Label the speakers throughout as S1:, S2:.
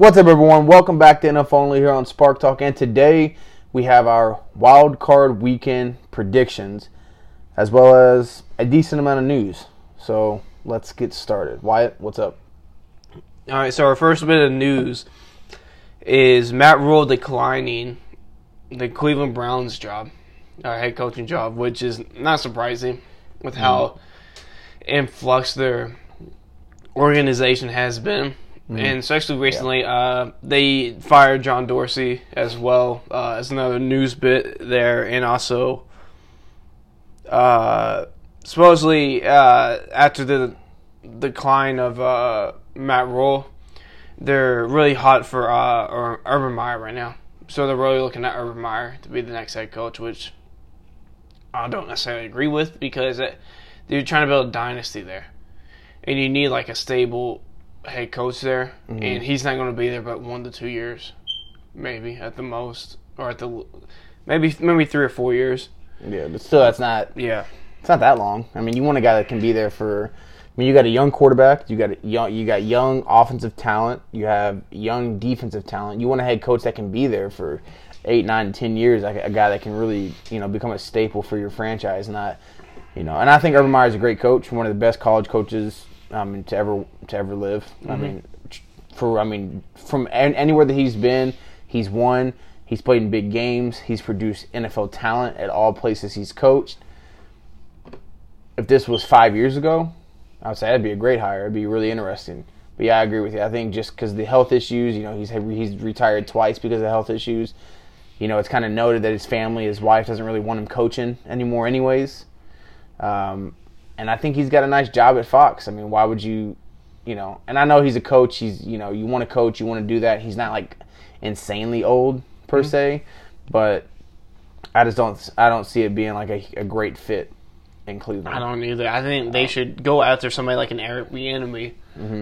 S1: What's up, everyone? Welcome back to NFL Only here on Spark Talk, and today we have our wild card weekend predictions, as well as a decent amount of news. So let's get started. Wyatt, what's up?
S2: All right, so our first bit of news is Matt Rhule declining the Cleveland Browns job, our head coaching job, which is not surprising with how mm-hmm. in flux their organization has been. And especially recently, uh, they fired John Dorsey as well uh, as another news bit there, and also uh, supposedly uh, after the decline of uh, Matt Rhule, they're really hot for uh, Urban Meyer right now. So they're really looking at Urban Meyer to be the next head coach, which I don't necessarily agree with because it, they're trying to build a dynasty there, and you need like a stable head coach there, mm-hmm. and he's not going to be there but one to two years, maybe at the most, or at the maybe maybe three or four years.
S1: Yeah, but still, that's not
S2: Yeah,
S1: it's not that long. I mean, you want a guy that can be there for. I mean, you got a young quarterback. You got a young. You got young offensive talent. You have young defensive talent. You want a head coach that can be there for eight, nine, ten years. Like a guy that can really, you know, become a staple for your franchise. Not, you know. And I think Urban Meyer is a great coach. One of the best college coaches um, to ever to ever live. I mean, for I mean, from an- anywhere that he's been, he's won. He's played in big games. He's produced NFL talent at all places he's coached if this was five years ago, I would say that'd be a great hire. It'd be really interesting. But yeah, I agree with you. I think just because the health issues, you know, he's he's retired twice because of health issues. You know, it's kind of noted that his family, his wife, doesn't really want him coaching anymore, anyways. Um, and I think he's got a nice job at Fox. I mean, why would you, you know? And I know he's a coach. He's you know, you want to coach, you want to do that. He's not like insanely old per se, but I just don't I don't see it being like a, a great fit in Cleveland.
S2: I don't either. I think they should go after somebody like an Eric Bieniemy,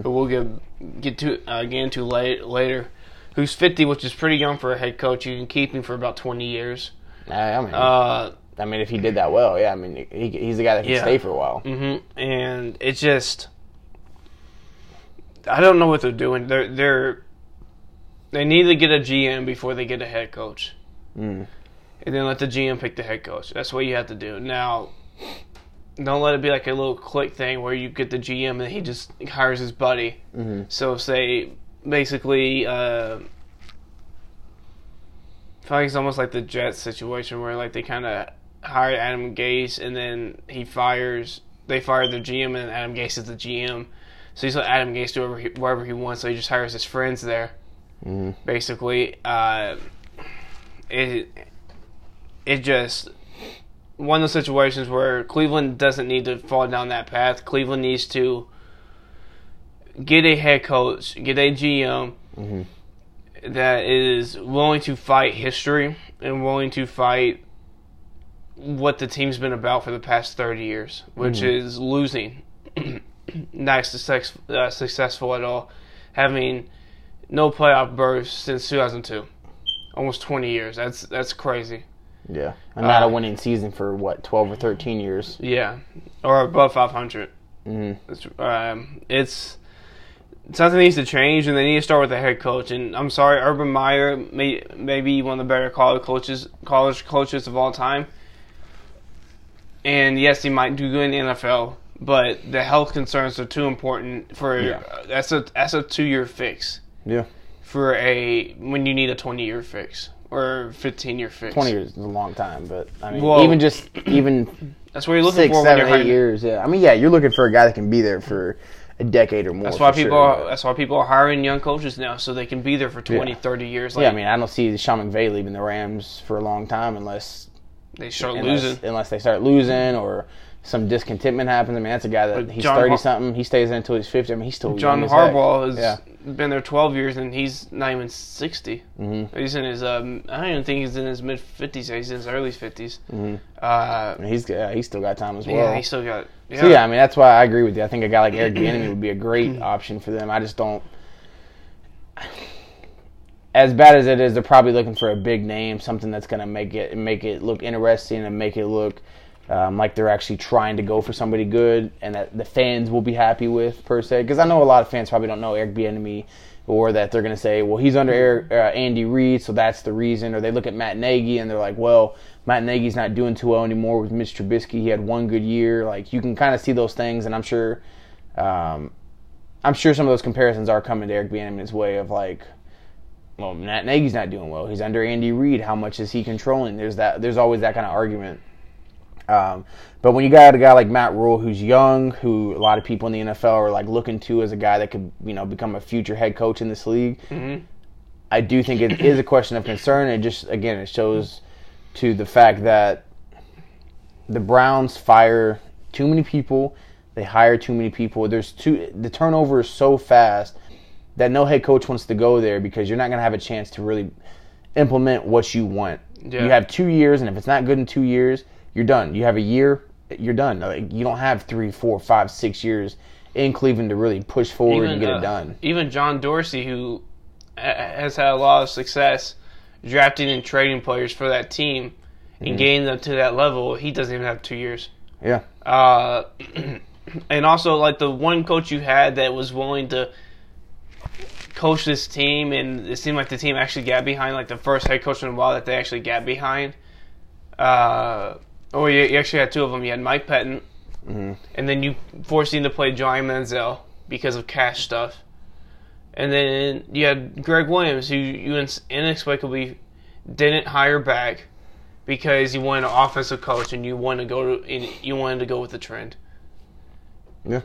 S2: who we'll get get to uh, get into late, later, who's fifty, which is pretty young for a head coach. You can keep him for about twenty years.
S1: I mean,
S2: Uh,
S1: I mean, if he did that well, yeah. I mean, he, he's the guy that can
S2: Yeah.
S1: stay for a while.
S2: hmm And it's just, I don't know what they're doing. They're they're they need to get a GM before they get a head coach,
S1: Mm.
S2: and then let the GM pick the head coach. That's what you have to do now. Don't let it be like a little click thing where you get the GM and he just hires his buddy.
S1: Mm-hmm.
S2: So say basically, uh, I feel like it's almost like the Jets situation where like they kind of hire Adam Gase and then he fires, they fire the GM and Adam Gase is the GM. So he's let Adam Gase do whatever he, wherever he wants. So he just hires his friends there.
S1: Mhm.
S2: Basically, uh, it it just one of those situations where Cleveland doesn't need to fall down that path. Cleveland needs to get a head coach, get a GM
S1: Mhm.
S2: that is willing to fight history and willing to fight what the team's been about for the past 30 years, which is losing, not success, uh, successful at all, having no playoff berths since 2002, almost 20 years. That's that's crazy.
S1: Yeah, and not a
S2: Uh,
S1: winning season for what twelve or thirteen years.
S2: Yeah, or above 500.
S1: hmm
S2: It's, um, it's something needs to change, and they need to start with the head coach. And I'm sorry, Urban Meyer may maybe one of the better college coaches, college coaches of all time. And yes, he might do good in the NFL, but the health concerns are too important for
S1: Yeah.
S2: that's a that's a two year fix
S1: Yeah,
S2: for a when you need a 20 year fix or 15 year fix.
S1: twenty years is a long time, but I mean,
S2: Well-
S1: even just even
S2: That's what you're looking
S1: six,
S2: for
S1: seven, eight
S2: hiring.
S1: years. Yeah, I mean, yeah, you're looking for a guy that can be there for a decade or more.
S2: That's why people
S1: sure,
S2: are, that's why people are hiring young coaches now so they can be there for 20,
S1: Yeah.
S2: 30 years. Like,
S1: yeah, I mean, I don't see Sean McVay leaving the Rams for a long time unless
S2: they start
S1: unless,
S2: losing.
S1: unless they start losing or some discontentment happens. I mean, that's a guy that
S2: But
S1: he's
S2: John
S1: thirty
S2: Har-
S1: something. He stays there until he's fifty. I mean, he's still
S2: John. Harbaugh has
S1: Yeah.
S2: been there 12 years and he's not even 60.
S1: Mhm.
S2: He's in his, um, I don't even think he's in his mid 50s. He's in his early 50s.
S1: Mhm.
S2: Uh,
S1: I mean, he's yeah, he's still got time as well.
S2: yeah, he still got. Yeah.
S1: So yeah, I mean that's why I agree with you. I think a guy like Eric Bieniemy would be a great option for them. I just don't. As bad as it is, they're probably looking for a big name, something that's going to make it make it look interesting and make it look, um, like they're actually trying to go for somebody good and that the fans will be happy with per se. Because I know a lot of fans probably don't know Eric Bieniemy, or that they're going to say, well, he's under Eric, uh, Andy Reid, so that's the reason. Or they look at Matt Nagy and they're like, well, Matt Nagy's not doing too well anymore with Mitch Trubisky. He had one good year. Like you can kind of see those things, and I'm sure, um, I'm sure some of those comparisons are coming to Eric Bieniemy's way of like. Well, Matt Nagy's not doing well. He's under Andy Reid. How much is he controlling? There's that. There's always that kind of argument. Um, but when you got a guy like Matt Rhule, who's young, who a lot of people in the NFL are like looking to as a guy that could, you know, become a future head coach in this league,
S2: Mm-hmm.
S1: I do think it is a question of concern. It just, again, it shows to the fact that the Browns fire too many people. They hire too many people. There's too the turnover is so fast that no head coach wants to go there because you're not going to have a chance to really implement what you want.
S2: Yeah.
S1: You have two years, and if it's not good in two years, you're done. You have a year, you're done. Like, you don't have three, four, five, six years in Cleveland to really push forward and get
S2: uh,
S1: it done.
S2: Even John Dorsey, who uh, has had a lot of success drafting and trading players for that team and
S1: Mm-hmm.
S2: getting them to that level, he doesn't even have two years.
S1: Yeah,
S2: Uh, and also, like the one coach you had that was willing to coach this team, and it seemed like the team actually got behind, like the first head coach in a while that they actually got behind. Uh, or you, you actually had two of them. You had Mike Pettine,
S1: Mm-hmm.
S2: and then you forced him to play Johnny Manziel because of cash stuff. And then you had Gregg Williams, who you inexplicably didn't hire back because you wanted an offensive coach and you wanted to go to, and you wanted to go with the trend.
S1: yeah.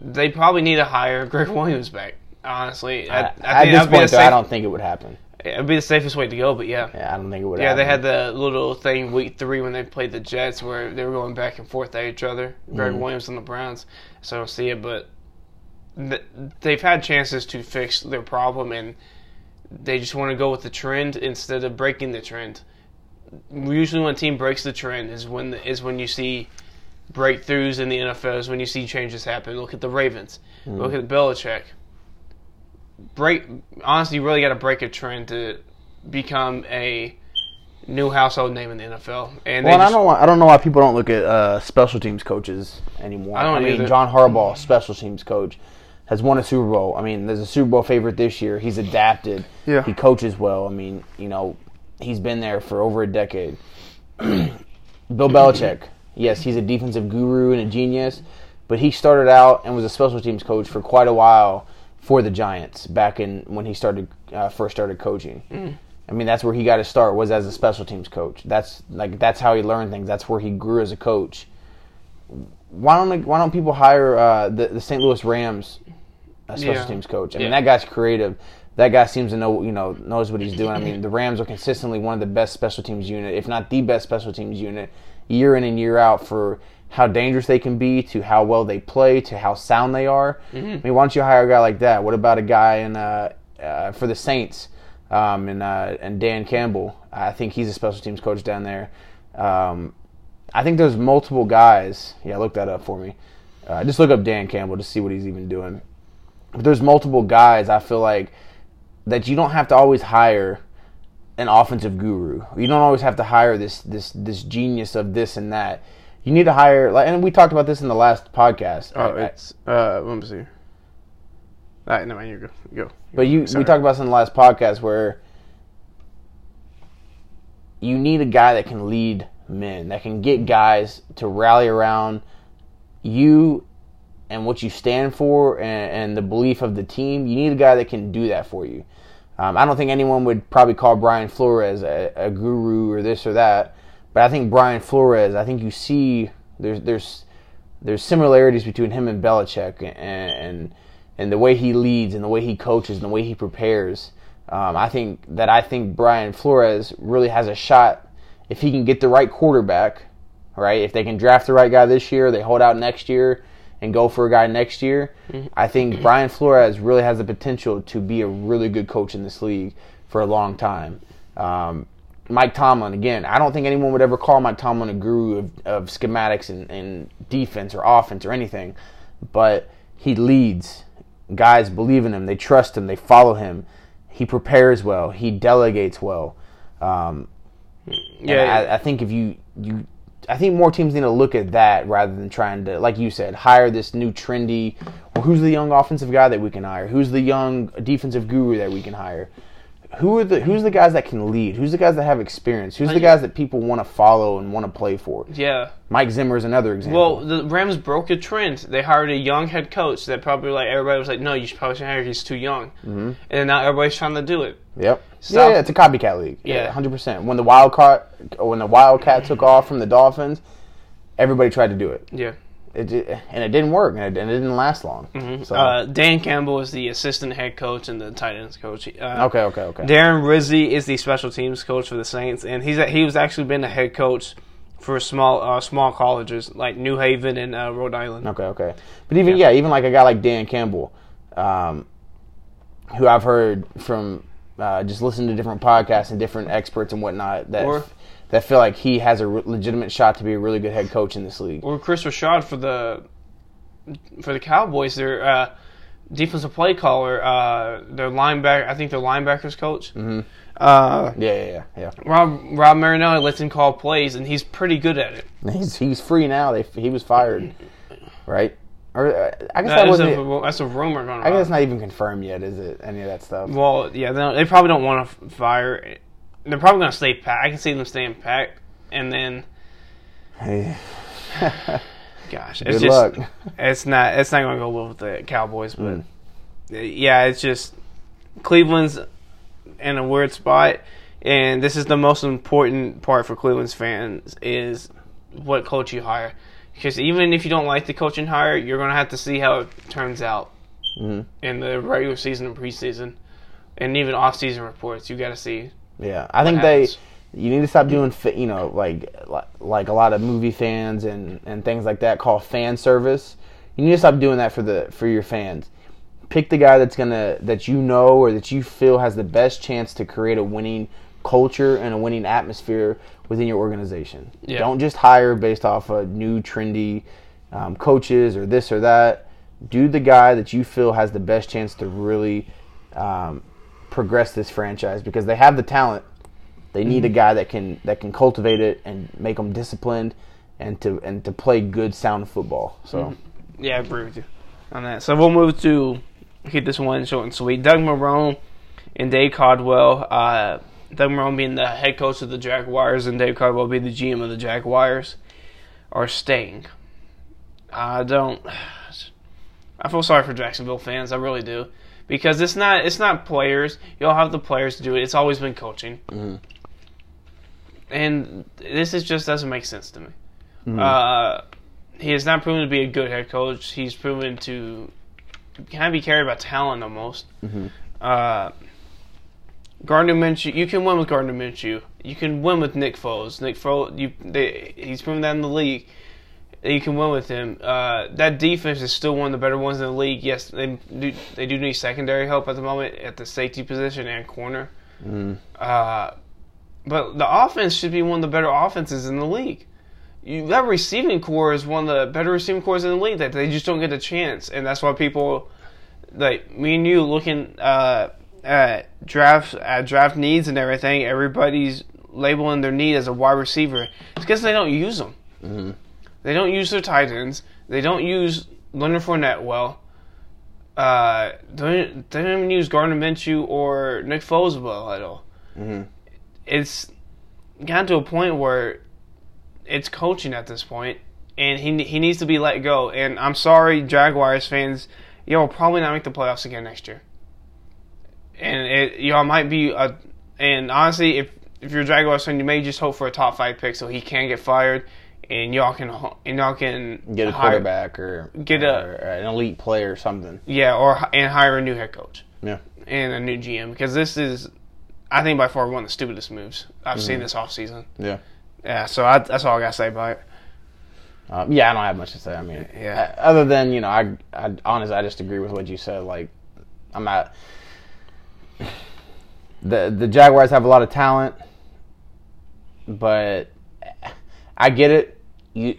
S2: They probably need to hire Gregg Williams back. Honestly, I, I think
S1: at this
S2: the
S1: point, though, I don't think it would happen.
S2: It'd be the safest way to go, but yeah.
S1: Yeah, I don't think it would.
S2: Yeah, they had the little thing week three when they played the Jets where they were going back and forth at each other. Greg
S1: Mm-hmm.
S2: Williams and the Browns. So I don't see it, but th- they've had chances to fix their problem, and they just want to go with the trend instead of breaking the trend. Usually, when a team breaks the trend, is when is when you see breakthroughs in the NFL. Is when you see changes happen. Look at the Ravens.
S1: Mm-hmm.
S2: Look at Belichick. Break. Honestly, you really got to break a trend to become a new household name in the NFL. And
S1: Well, and I don't. want- I don't know why people don't look at uh, special teams coaches anymore.
S2: I don't
S1: mean,
S2: either.
S1: John Harbaugh, special teams coach, has won a Super Bowl. I mean, there's a Super Bowl favorite this year. He's adapted.
S2: Yeah.
S1: He coaches well. I mean, you know, he's been there for over a decade. Bill Belichick, yes, he's a defensive guru and a genius, but he started out and was a special teams coach for quite a while for the Giants back in when he started uh, first started coaching. I mean, that's where he got his start was as a special teams coach. That's like that's how he learned things. That's where he grew as a coach. Why don't why don't people hire uh, the the St. Louis Rams a special
S2: Yeah.
S1: teams coach? I mean, that guy's creative. That guy seems to know you know knows what he's doing. I mean, the Rams are consistently one of the best special teams unit, if not the best special teams unit, year in and year out for how dangerous they can be, to how well they play, to how sound they are. I mean, why don't you hire a guy like that? What about a guy in uh, uh, for the Saints? um, and uh, and Dan Campbell. I think he's a special teams coach down there. Um, I think there's multiple guys. Yeah, look that up for me. Uh, just look up Dan Campbell to see what he's even doing. But there's multiple guys. I feel like that you don't have to always hire an offensive guru. You don't always have to hire this this this genius of this and that. You need to hire like, and we talked about this in the last podcast.
S2: Oh,
S1: I- I-
S2: uh, let me see. All right, no, man, you go. Go.
S1: But you,
S2: Sorry.
S1: we talked about this in the last podcast where you need a guy that can lead men, that can get guys to rally around you and what you stand for and, and the belief of the team. You need a guy that can do that for you. Um, I don't think anyone would probably call Brian Flores a, a guru or this or that, but I think Brian Flores. I think you see there's there's there's similarities between him and Belichick and and, and the way he leads and the way he coaches and the way he prepares. Um, I think that I think Brian Flores really has a shot if he can get the right quarterback, right? If they can draft the right guy this year, they hold out next year and go for a guy next year. I think Brian Flores really has the potential to be a really good coach in this league for a long time. Um, Mike Tomlin, again, I don't think anyone would ever call Mike Tomlin a guru of, of schematics and, and defense or offense or anything, but he leads. Guys believe in him, they trust him, they follow him. He prepares well, he delegates well. Um,
S2: Yeah,
S1: I, I think if you you I think more teams need to look at that rather than trying to, like you said, hire this new trendy. Well, who's the young offensive guy that we can hire? Who's the young defensive guru that we can hire? Who are the Who's the guys that can lead? Who's the guys that have experience? Who's the guys that people want to follow and want to play for?
S2: Yeah.
S1: Mike Zimmer is another example.
S2: Well, the Rams broke a trend. They hired a young head coach that probably like everybody was like, no, you should probably hire. He's too young. Mm-hmm. And now everybody's trying to do it.
S1: Yep.
S2: Stop-
S1: Yeah, yeah, it's a copycat league.
S2: Yeah.
S1: hundred percent. When the Wildcat, when the Wildcat took off from the Dolphins, everybody tried to do it.
S2: Yeah.
S1: It and it didn't work, and it, and it didn't last long. So
S2: Uh, Dan Campbell is the assistant head coach and the tight ends coach. Uh,
S1: okay, okay, okay.
S2: Darren Rizzi is the special teams coach for the Saints, and he's he was actually been a head coach for small uh, small colleges like New Haven and uh, Rhode Island.
S1: Okay, okay. But even yeah. even like a guy like Dan Campbell, um, who I've heard from uh, just listening to different podcasts and different experts and whatnot that
S2: Or-
S1: that feel like he has a re- legitimate shot to be a really good head coach in this league.
S2: Or Chris Rashad for the for the Cowboys. Their uh, defensive play caller, uh, their linebacker. I think their linebackers coach. Mm-hmm. Uh,
S1: Yeah, yeah, yeah.
S2: Rob Rod Marinelli lets him call plays, and he's pretty good at it.
S1: He's he's free now. They he was fired, right? Or uh, I guess that,
S2: That
S1: wasn't.
S2: a, that's a rumor going
S1: I guess it's not even confirmed yet, is it? Any of that stuff?
S2: Well, yeah, they, don't- they probably don't want to fire. They're probably going to stay packed. I can see them staying packed, and then,
S1: Hey,
S2: gosh, it's
S1: good
S2: just
S1: luck.
S2: it's not it's not going to go well with the Cowboys, but
S1: Mm.
S2: yeah, it's just Cleveland's in a weird spot, and this is the most important part for Cleveland's fans is what coach you hire, because even if you don't like the coaching hire, you're going to have to see how it turns out
S1: Mhm.
S2: in the regular season and preseason, and even off-season reports. You got to see.
S1: Yeah, I think they. You need to stop doing, you know, like like- like a lot of movie fans and and things like that call fan service. You need to stop doing that for the for your fans. Pick the guy that's gonna that you know or that you feel has the best chance to create a winning culture and a winning atmosphere within your organization.
S2: Yeah.
S1: Don't just hire based off of new trendy um, coaches or this or that. Do the guy that you feel has the best chance to really um, progress this franchise because they have the talent. They need a guy that can that can cultivate it and make them disciplined and to and to play good sound football. So
S2: Yeah, I agree with you on that. So we'll move to keep this one short and sweet. Doug Marrone and Dave Caldwell. Uh, Doug Marrone being the head coach of the Jaguars and Dave Caldwell being the GM of the Jaguars are staying. I don't. I feel sorry for Jacksonville fans. I really do because it's not it's not players. You'll have the players to do it. It's always been coaching, and this is just doesn't make sense to me. Uh, he has not proven to be a good head coach. He's proven to kind of be carried by talent almost. Uh, Gardner Minshew, you can win with Gardner Minshew. You can win with Nick Foles. Nick Foles, you, they, he's proven that in the league. You can win with him. Uh, that defense is still one of the better ones in the league. Yes, they do, they do need secondary help at the moment at the safety position and corner. Uh, but the offense should be one of the better offenses in the league. You, that receiving core is one of the better receiving cores in the league that they just don't get a chance, and that's why people like me and you looking uh, at draft at draft needs and everything. Everybody's labeling their need as a wide receiver. It's because they don't use them. They don't use their tight ends. They don't use Leonard Fournette well. Uh, they don't, they don't even use Gardner Minshew or Nick Foles well at all. It's gotten to a point where it's coaching at this point, and he he needs to be let go. And I'm sorry, Jaguars fans, y'all will probably not make the playoffs again next year. And it y'all might be a, and honestly, if if you're a Jaguars fan, you may just hope for a top five pick so he can get fired, and y'all can and y'all can
S1: get a
S2: hire-
S1: quarterback or
S2: Get a-
S1: or an elite player or something.
S2: yeah, or and hire a new head coach
S1: Yeah.
S2: and a new GM because this is, I think by far one of the stupidest moves I've seen this offseason.
S1: Yeah.
S2: Yeah, so I, that's all I gotta say about it.
S1: Um, yeah, I don't have much to say. I mean,
S2: Yeah.
S1: uh, other than you know, I, I honestly, I just agree with what you said. Like, I'm not. The the Jaguars have a lot of talent, but I get it. You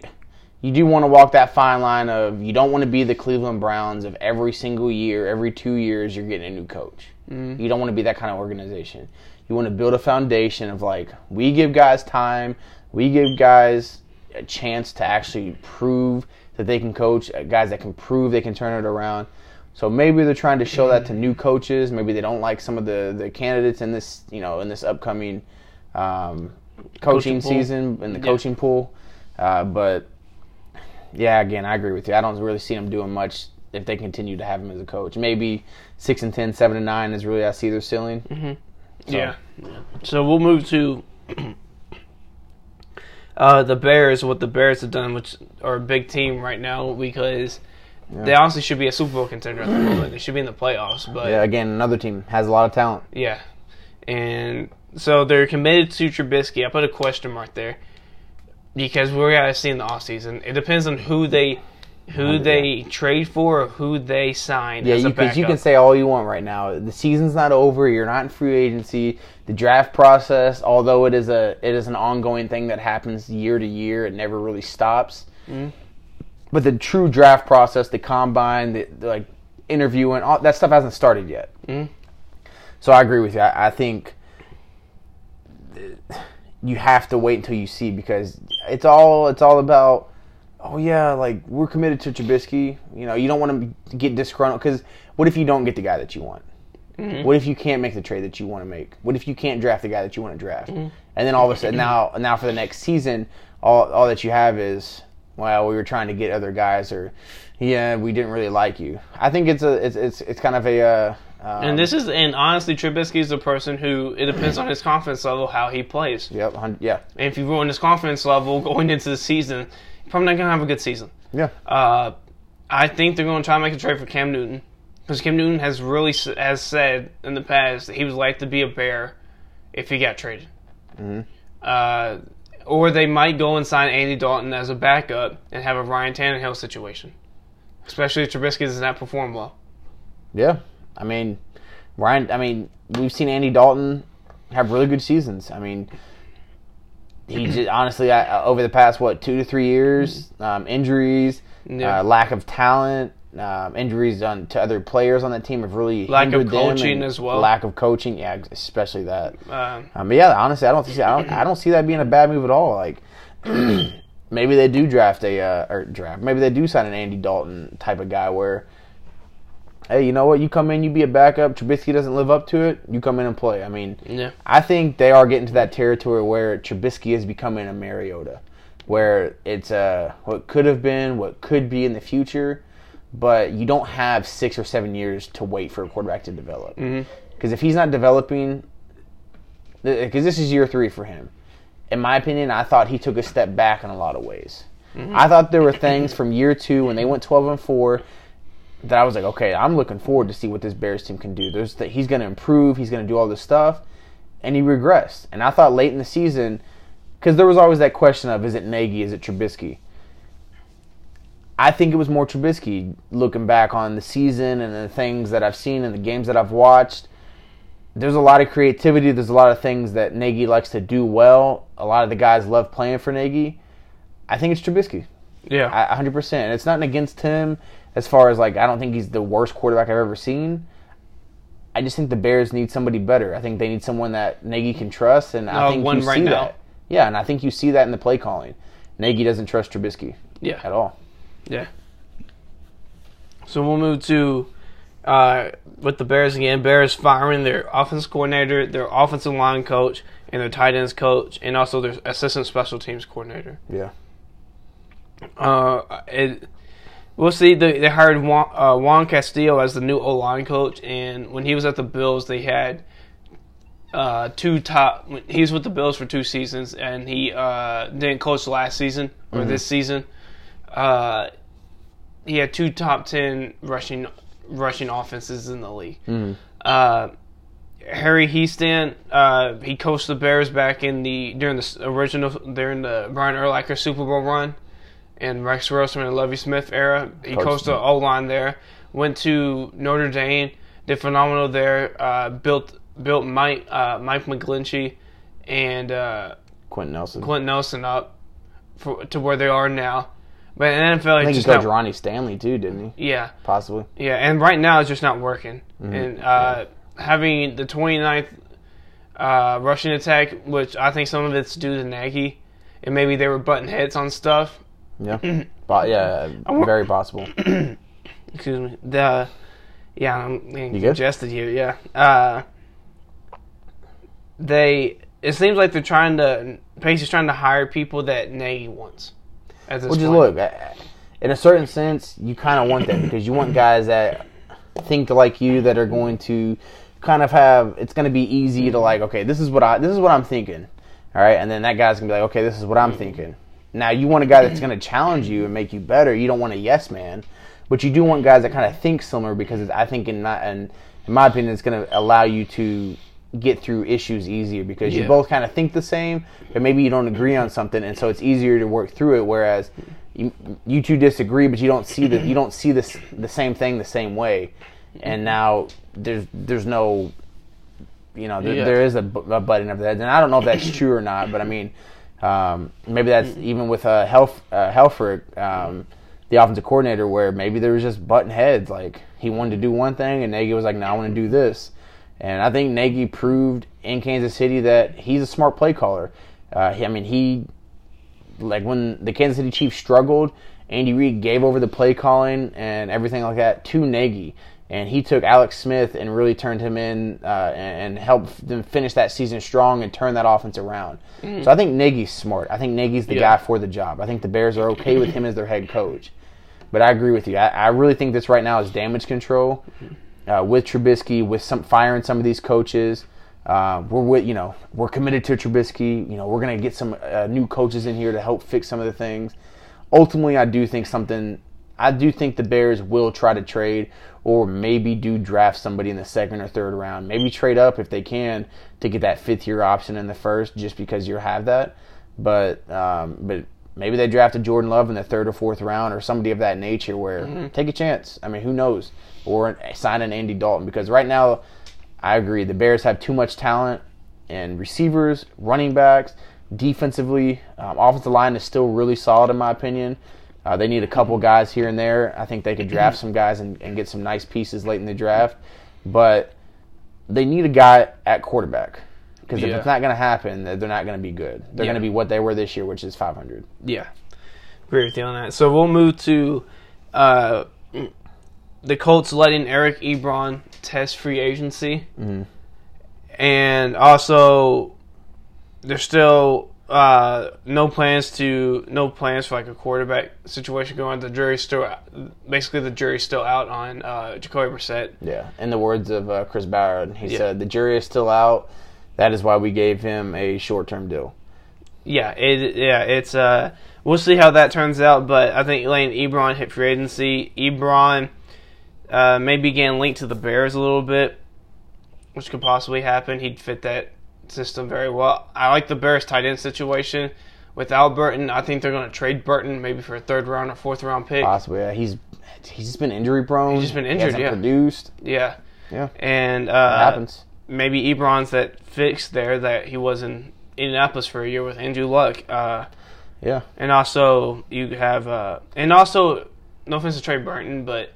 S1: you do want to walk that fine line of you don't want to be the Cleveland Browns of every single year, every two years you're getting a new coach. You don't want to be that kind of organization. You want to build a foundation of like we give guys time, we give guys a chance to actually prove that they can coach, uh, guys that can prove they can turn it around. So maybe they're trying to show that to new coaches. Maybe they don't like some of the, the candidates in this, you know, in this upcoming um, coaching,
S2: Coaching
S1: season in the
S2: Yeah.
S1: coaching pool. Uh, but yeah, again, I agree with you. I don't really see them doing much if they continue to have him as a coach. Maybe six and 10, 7 and nine is really I see their ceiling.
S2: Mm-hmm. Yeah. So we'll move to uh, the Bears. What the Bears have done, which are a big team right now, because they honestly should be a Super Bowl contender at the moment. They should be in the playoffs, but
S1: Yeah, again, another team has a lot of talent.
S2: Yeah. And so they're committed to Trubisky. I put a question mark there because we're gonna see in the off season. It depends on who they who they trade for or who they sign.
S1: Yeah,
S2: a
S1: you, you can say all you want right now. The season's not over. You're not in free agency. The draft process, although it is a it is an ongoing thing that happens year to year, it never really stops.
S2: Mm-hmm.
S1: But the true draft process, the combine, the, the like interviewing, all that stuff hasn't started yet.
S2: Mhm.
S1: So I agree with you. I, I think you have to wait until you see because it's all it's all about. Oh yeah, like we're committed to Trubisky. You know, you don't want to get disgruntled because what if you don't get the guy that you want? What if you can't make the trade that you want to make? What if you can't draft the guy that you want to draft? And then all of a sudden, now now for the next season, all all that you have is well, we were trying to get other guys, or yeah, we didn't really like you. I think it's a it's it's, it's kind of a uh, um,
S2: And this is and honestly, Trubisky is the person who it depends on his confidence level how he plays.
S1: yep yeah
S2: And if you ruin his confidence level going into the season, you're probably not gonna have a good season.
S1: yeah
S2: Uh, I think they're going to try to make a trade for Cam Newton because Cam Newton has really has said in the past that he would like to be a Bear if he got traded. Mm-hmm. Uh, or they might go and sign Andy Dalton as a backup and have a Ryan Tannehill situation, especially if Trubisky does not perform well.
S1: yeah. I mean, Ryan. I mean, we've seen Andy Dalton have really good seasons. I mean. He just honestly, I, over the past what two to three years, um, injuries,
S2: Yeah.
S1: uh, lack of talent, um, injuries on to other players on that team have really
S2: Lack of coaching as well.
S1: Lack of coaching, yeah, especially that.
S2: Uh,
S1: Um, but yeah, honestly, I don't see I don't, I don't see that being a bad move at all. Like maybe they do draft a uh, or draft. Maybe they do sign an Andy Dalton type of guy where, hey, you know what? You come in, you be a backup. Trubisky doesn't live up to it. You come in and play. I mean,
S2: yeah.
S1: I think they are getting to that territory where Trubisky is becoming a Mariota, where it's uh, what could have been, what could be in the future, but you don't have six or seven years to wait for a quarterback to develop. Because if he's not developing, because this is year three for him, in my opinion, I thought he took a step back in a lot of ways. I thought there were things from year two when they went twelve and four that I was like, okay, I'm looking forward to see what this Bears team can do. There's that he's going to improve, he's going to do all this stuff, and he regressed. And I thought late in the season, because there was always that question of, is it Nagy, is it Trubisky? I think it was more Trubisky. Looking back on the season and the things that I've seen and the games that I've watched, there's a lot of creativity. There's a lot of things that Nagy likes to do well. A lot of the guys love playing for Nagy. I think it's Trubisky.
S2: Yeah.
S1: I- 100%. And it's nothing against him as far as like I don't think he's the worst quarterback I've ever seen. I just think the Bears need somebody better. I think they need someone that Nagy can trust, and I
S2: Uh,
S1: think you
S2: right
S1: see
S2: now.
S1: that. Yeah, and I think you see that in the play calling. Nagy doesn't trust Trubisky
S2: yeah.
S1: at all.
S2: Yeah. So we'll move to uh, with the Bears again. Bears firing their offense coordinator, their offensive line coach, and their tight ends coach, and also their assistant special teams coordinator.
S1: Yeah.
S2: Uh, it, we'll see. They, they hired Juan, uh, Juan Castillo as the new O line coach, and when he was at the Bills, they had uh, two top. He was with the Bills for two seasons, and he uh, didn't coach last season or this season. Uh, he had two top ten rushing rushing offenses in the league. Uh, Harry Hiestand, uh, he coached the Bears back in the during the original during the Brian Urlacher Super Bowl run, and Rex Grossman and Lovie Smith era. He
S1: Coached
S2: coached the. O line there. Went to Notre Dame, did phenomenal there. Uh, built built Mike uh, Mike McGlinchey and uh,
S1: Quenton Nelson.
S2: Clint Nelson up for, to where they are now. But in NFL,
S1: I think he coached
S2: not,
S1: Ronnie Stanley too, didn't he?
S2: yeah.
S1: Possibly.
S2: Yeah, and right now it's just not working.
S1: Mm-hmm.
S2: And uh, having the 29th uh, rushing attack, which I think some of it's due to Nagy, and maybe they were butting heads on stuff.
S1: Yeah, but yeah, very possible.
S2: Excuse me. The yeah, I'm getting
S1: good?
S2: congested here. Yeah. Uh, they. It seems like they're trying to. Pace is trying to hire people that Nagy wants. At this
S1: is
S2: point.
S1: look, in a certain sense, you kind of want that because you want guys that think like you that are going to kind of have. It's going to be easy to like, okay, this is what I this is what I'm thinking, all right, and then that guy's gonna be like, okay, this is what I'm thinking. Now you want a guy that's going to challenge you and make you better. You don't want a yes man, but you do want guys that kind of think similar because I think in my and in my opinion, it's going to allow you to get through issues easier because you both kind of think the same, but maybe you don't agree on something, and so it's easier to work through it. Whereas you, you two disagree, but you don't see the you don't see this the same thing the same way, and now there's there's no, you know, there,
S2: Yeah.
S1: there is a, a button of that, and I don't know if that's true or not, but I mean, um, maybe that's even with uh, Helf uh, Helfrich, um, the offensive coordinator, where maybe there was just button heads, like he wanted to do one thing, and Nagy was like, "No, I want to do this." And I think Nagy proved in Kansas City that he's a smart play caller. Uh, he, I mean, he like when the Kansas City Chiefs struggled, Andy Reid gave over the play calling and everything like that to Nagy, and he took Alex Smith and really turned him in uh, and, and helped them finish that season strong and turn that offense around. So I think Nagy's smart. I think Nagy's the
S2: Yeah.
S1: guy for the job. I think the Bears are okay with him as their head coach. But I agree with you. I, I really think this right now is damage control uh, with Trubisky, with some firing some of these coaches. Uh, we're with you know we're committed to Trubisky. You know we're gonna get some uh, new coaches in here to help fix some of the things. Ultimately, I do think something. I do think the Bears will try to trade, or maybe do draft somebody in the second or third round. Maybe trade up if they can to get that fifth year option in the first, just because you have that. But um, but maybe they drafted Jordan Love in the third or fourth round, or somebody of that nature. Where take a chance. I mean, who knows? Or sign an Andy Dalton because right now, I agree the Bears have too much talent and receivers, running backs, defensively. Um, offensive line is still really solid in my opinion. Uh, they need a couple guys here and there. I think they could draft some guys and, and get some nice pieces late in the draft, but they need a guy at quarterback because if
S2: Yeah.
S1: it's not going to happen, they're not going to be good. They're
S2: Yeah.
S1: going to be what they were this year, which is 500.
S2: Yeah, agree with you on that. So we'll move to uh, the Colts letting Eric Ebron test free agency, and also they're still uh, no plans to no plans for like a quarterback situation going. on. The jury's still basically the jury's still out on uh, Jacoby Brissett.
S1: Yeah. In the words of uh, Chris Ballard, he
S2: Yeah.
S1: said, "The jury is still out. That is why we gave him a short-term deal."
S2: Yeah, it yeah, it's uh we'll see how that turns out, but I think Lane Ebron hit free agency. Ebron uh maybe getting linked to the Bears a little bit, which could possibly happen. He'd fit that system very well. I like the Bears tight end situation. Without Burton, I think they're gonna trade Burton maybe for a third round or fourth round pick.
S1: Possibly. Yeah. He's he's just been injury prone.
S2: He's just been injured, yeah.
S1: Produced.
S2: Yeah.
S1: Yeah.
S2: And uh
S1: happens.
S2: maybe Ebron's that fix there that he was in Indianapolis for a year with Andrew Luck. Uh
S1: Yeah.
S2: And also, you have, uh, and also, no offense to Trey Burton, but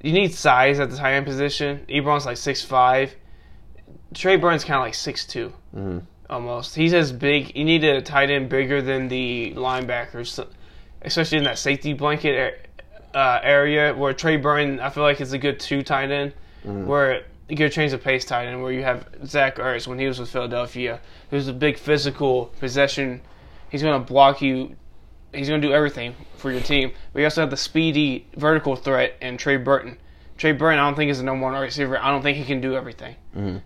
S2: you need size at the tight end position. Ebron's like six five. Trey Burton's kind of like six
S1: Mm-hmm.
S2: almost. He's as big. You need a tight end bigger than the linebackers, especially in that safety blanket uh, area where Trey Burton, I feel like, is a good two tight end.
S1: Mm-hmm.
S2: Where you get a change of pace tight end, where you have Zach Ertz when he was with Philadelphia, who's a big physical possession. He's going to block you. He's going to do everything for your team. But you also have the speedy vertical threat and Trey Burton. Trey Burton, I don't think is a number one receiver. I don't think he can do everything.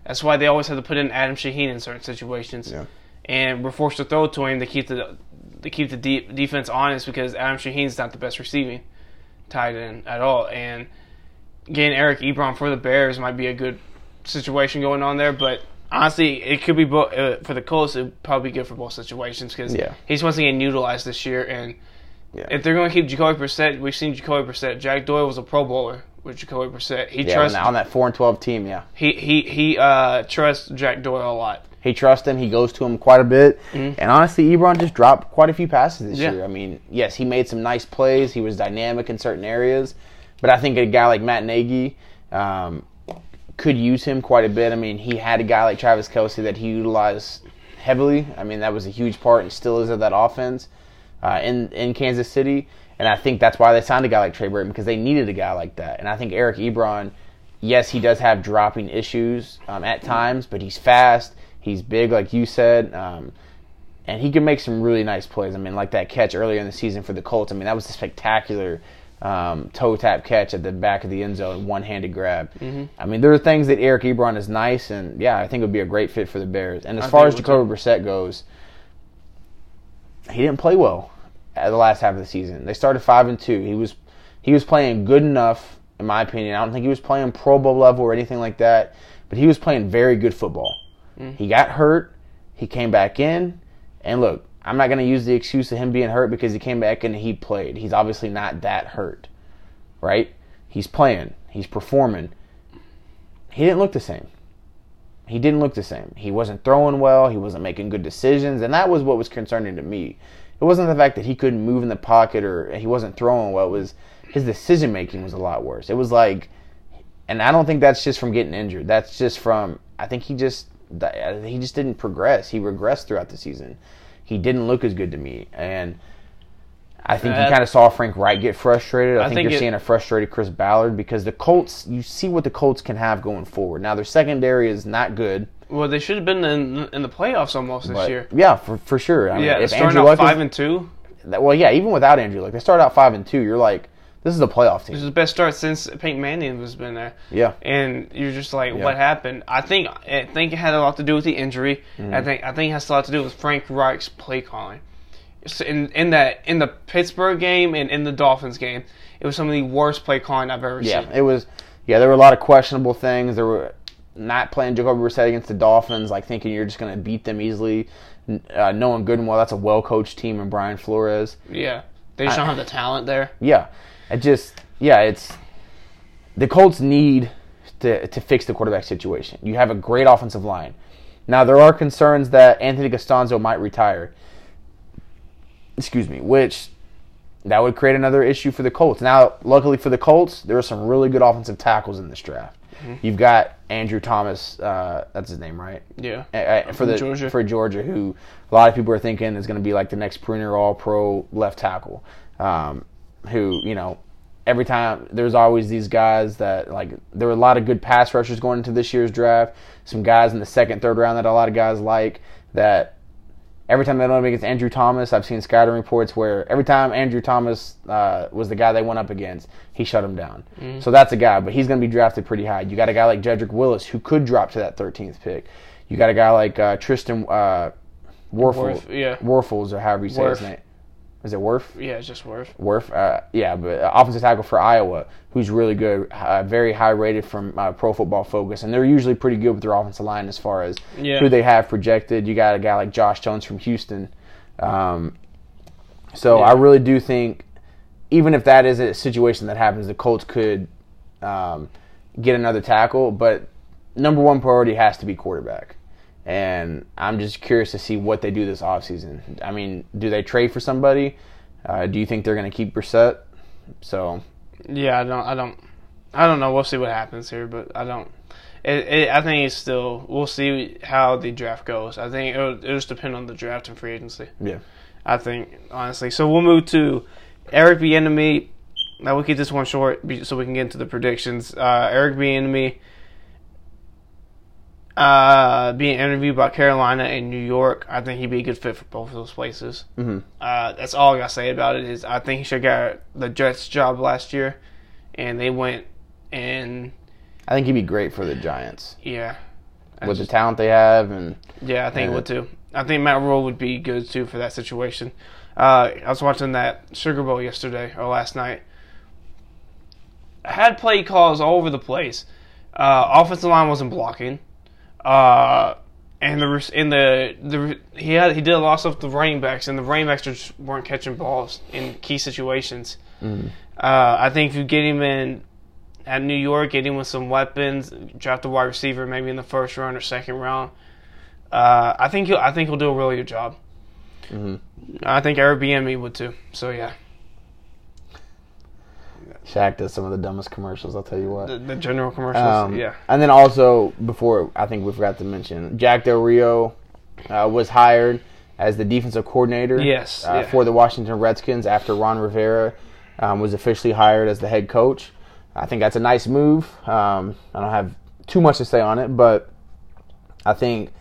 S2: That's why they always have to put in Adam Shaheen in certain situations.
S1: Yeah.
S2: And we're forced to throw to him to keep the to keep the de- defense honest because Adam Shaheen's not the best receiving tight end at all. And getting Eric Ebron for the Bears might be a good situation going on there. But honestly, it could be uh, for the Colts. It'd probably be good for both situations because
S1: Yeah.
S2: he's once again utilized this year. And
S1: Yeah.
S2: if they're going to keep Jacoby Brissett, we've seen Jacoby Brissett. Jack Doyle was a Pro Bowler with Jacoby Brissett. He
S1: Yeah. On
S2: trusts
S1: that, on that four and twelve team. Yeah.
S2: he he he uh, trusts Jack Doyle a lot.
S1: He trusts him. He goes to him quite a bit. And honestly, Ebron just dropped quite a few passes this
S2: Yeah.
S1: year. I mean, yes, he made some nice plays. He was dynamic in certain areas. But I think a guy like Matt Nagy um, could use him quite a bit. I mean, he had a guy like Travis Kelce that he utilized heavily. I mean, that was a huge part and still is of that offense uh, in in Kansas City. And I think that's why they signed a guy like Trey Burton because they needed a guy like that. And I think Eric Ebron, yes, he does have dropping issues um, at times, but he's fast. He's big, like you said. Um, and he can make some really nice plays. I mean, like that catch earlier in the season for the Colts. I mean, that was a spectacular um, toe tap catch at the back of the end zone, one handed grab. Mm-hmm. I mean, there are things that Eric Ebron is nice, and yeah, I think it would be a great fit for the Bears. And as
S2: I
S1: far as Jacoby Brissett goes, he didn't play well the last half of the season. They started five and two. He was he was playing good enough, in my opinion. I don't think he was playing Pro Bowl level or anything like that, but he was playing very good football. Mm-hmm. He got hurt. He came back in, and look, I'm not going to use the excuse of him being hurt because he came back in and he played. He's obviously not that hurt, right? He's playing. He's performing. He didn't look the same. He didn't look the same. He wasn't throwing well. He wasn't making good decisions, and that was what was concerning to me. It wasn't the fact that he couldn't move in the pocket or he wasn't throwing well. It was his decision making was a lot worse. It was like, and I don't think that's just from getting injured. That's just from I think he just he just didn't progress. He regressed throughout the season. He didn't look as good to me, and I think you
S2: Uh,
S1: kind of saw Frank Reich get frustrated. I,
S2: I
S1: think,
S2: think
S1: you're
S2: it-
S1: seeing a frustrated Chris Ballard because the Colts. You see what the Colts can have going forward. Now their secondary is not good.
S2: Well, they should have been in in the playoffs almost this
S1: But
S2: year.
S1: yeah, for for sure. I mean,
S2: Yeah,
S1: if
S2: starting
S1: Andrew
S2: out
S1: Luck
S2: five
S1: is,
S2: and two.
S1: that- well, yeah, even without Andrew Luck, they start out five and two. You're like, this is a playoff team.
S2: This is the best start since Peyton Manning has been there.
S1: Yeah,
S2: and you're just like,
S1: Yeah.
S2: what happened? I think I think it had a lot to do with the injury.
S1: Mm-hmm.
S2: I think I think it has a lot to do with Frank Reich's play calling. So in in that in the Pittsburgh game and in the Dolphins game, it was some of the worst play calling I've ever
S1: yeah,
S2: seen.
S1: it was. Yeah, there were a lot of questionable things. There were not playing Jacoby Brissett against the Dolphins, like thinking you're just going to beat them easily, uh, knowing good and well that's a well coached team and Brian Flores.
S2: Yeah, they just
S1: I-
S2: don't have the talent there.
S1: Yeah, it just yeah, it's the Colts need to to fix the quarterback situation. You have a great offensive line. Now there are concerns that Anthony Castonzo might retire. Excuse me, which that would create another issue for the Colts. Now, luckily for the Colts, there are some really good offensive tackles in this draft. You've got Andrew Thomas, uh, that's his name, right?
S2: Yeah,
S1: uh, for the
S2: Georgia.
S1: for Georgia, who a lot of people are thinking is going to be like the next perennial All Pro left tackle. Um, who you know, every time there's always these guys that like there were a lot of good pass rushers going into this year's draft. Some guys in the second, third round that a lot of guys like that. Every time they went up against Andrew Thomas, I've seen scouting reports where every time Andrew Thomas uh, was the guy they went up against, he shut him down.
S2: Mm-hmm.
S1: So that's a guy, but he's going to be drafted pretty high. You got a guy like Jedrick Willis who could drop to that 13th pick. You got a guy like uh, Tristan uh, Warfel,
S2: yeah.
S1: Warfels or however you say his name. Is it Worf?
S2: yeah, it's just worth.
S1: Worf, uh, yeah, but uh, offensive tackle for Iowa, who's really good, uh, very high rated from uh, Pro Football Focus, and they're usually pretty good with their offensive line as far as
S2: Yeah.
S1: who they have projected. You got a guy like Josh Jones from Houston, um, so
S2: Yeah.
S1: I really do think, even if that is a situation that happens, the Colts could um, get another tackle, but number one priority has to be quarterback. And I'm just curious to see what they do this offseason. I mean, do they trade for somebody? Uh, do you think they're going to keep Brissett? So,
S2: Yeah, I don't, I don't, I don't know. We'll see what happens here, but I don't. It, it, I think it's still. We'll see how the draft goes. I think it'll, it'll just depend on the draft and free agency.
S1: yeah.
S2: I think honestly. So we'll move to Eric Bieniemy. Now we'll keep this one short so we can get into the predictions. Uh, Eric Bieniemy uh, being interviewed by Carolina and New York. I think he'd be a good fit for both of those places.
S1: hmm
S2: Uh, that's all I gotta say about it. Is I think he should have got the Jets job last year, and they went and
S1: I think he'd be great for the Giants
S2: yeah, I
S1: with the talent they have. And
S2: Yeah, I think it would too. I think Matt Rhule would be good too for that situation. Uh, I was watching that Sugar Bowl yesterday or last night. I Had play calls all over the place. Uh, offensive line wasn't blocking. Uh, and the in the the he had he did a lot of stuff with the running backs, and the running backs just weren't catching balls in key situations. Uh, I think if you get him in at New York, get him with some weapons, draft a wide receiver maybe in the first round or second round. Uh, I think he'll I think he'll do a really good job.
S1: Mhm.
S2: I think Bieniemy would too. So yeah,
S1: Shaq does some of the dumbest commercials. I'll tell you what.
S2: the, the general commercials.
S1: Um,
S2: yeah,
S1: And then also before I think we forgot to mention Jack Del Rio. uh, was hired as the defensive coordinator.
S2: Yes,
S1: uh,
S2: yeah.
S1: for the Washington Redskins after Ron Rivera um, was officially hired as the head coach. I think that's a nice move. Um, I don't have too much to say on it, but I think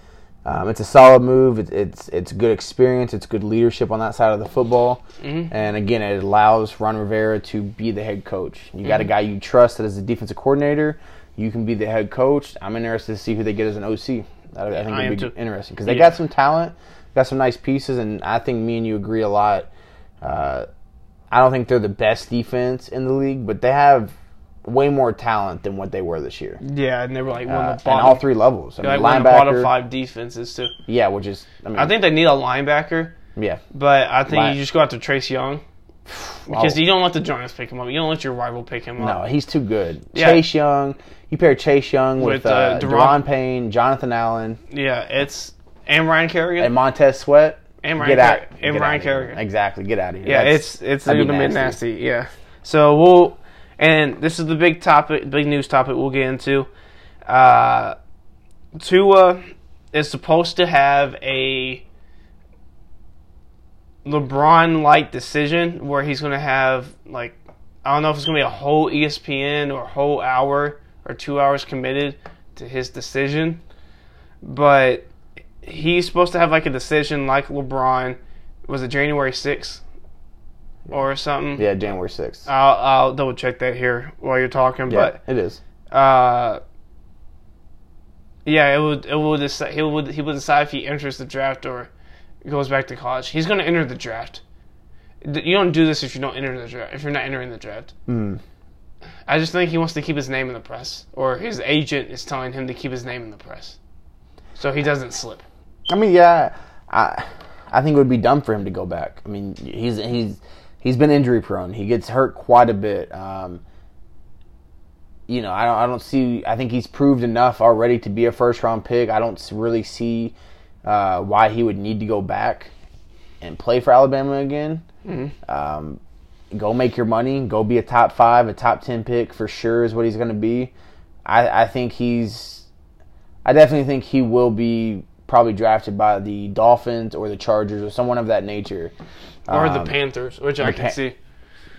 S1: um, it's a solid move. It's, it's it's good experience. It's good leadership on that side of the football.
S2: Mm-hmm.
S1: And again, it allows Ron Rivera to be the head coach. You got a
S2: Mm-hmm.
S1: guy you trust that is the defensive coordinator. You can be the head coach. I'm interested to see who they get as an OC. I, I think
S2: I
S1: it'll
S2: am
S1: be
S2: too.
S1: interesting because they
S2: Yeah.
S1: got some talent, got some nice pieces, and I think me and you agree a lot. Uh, I don't think they're the best defense in the league, but they have way more talent than what they were this year.
S2: Yeah, and they were like one
S1: Uh,
S2: of the
S1: and
S2: bottom,
S1: all three levels. I
S2: like
S1: mean,
S2: of the bottom five defenses too.
S1: yeah, which is I mean,
S2: I think they need a linebacker,
S1: yeah,
S2: but I think
S1: Line-
S2: you just go after Chase Young because
S1: Oh.
S2: you don't let the Giants pick him up. You don't let your rival pick him up.
S1: no, he's too good.
S2: Yeah.
S1: Chase Young, you pair Chase Young with,
S2: With, uh,
S1: uh,
S2: Deron-
S1: Payne, Jonathan Allen,
S2: Yeah, it's and Ryan Kerrigan.
S1: and Montez Sweat.
S2: And
S1: get
S2: Ryan
S1: out,
S2: Ker- and
S1: get
S2: Ryan
S1: out.
S2: Kerrigan.
S1: Exactly, get out of here.
S2: Yeah,
S1: That's-
S2: it's it's gonna
S1: be
S2: be
S1: nasty.
S2: nasty. Yeah. So we'll and this is the big topic, big news topic we'll get into. Uh, Tua is supposed to have a LeBron-like decision where he's gonna have like I don't know if it's gonna be a whole ESPN or a whole hour or two hours committed to his decision, but he's supposed to have like a decision like LeBron. Was it January sixth or something?
S1: yeah, January sixth.
S2: I'll, I'll double check that here while you're talking,
S1: yeah, it is.
S2: uh, yeah, it would it would decide, he would he would decide if he enters the draft or goes back to college. He's going to enter the draft. You don't do this if you don't enter the draft. If you're not entering the draft,
S1: Mm.
S2: I just think he wants to keep his name in the press, or his agent is telling him to keep his name in the press, so he doesn't slip.
S1: I mean, yeah, I I think it would be dumb for him to go back. I mean, he's he's he's been injury prone. He gets hurt quite a bit. Um, you know, I don't I don't see. I think he's proved enough already to be a first round pick. I don't really see uh, why he would need to go back and play for Alabama again. Um, go make your money. Go be a top five, a top ten pick for sure is what he's going to be. I, I think he's. I definitely think he will be probably drafted by the Dolphins or the Chargers or someone of that nature.
S2: Or the
S1: Um,
S2: Panthers, which I can see.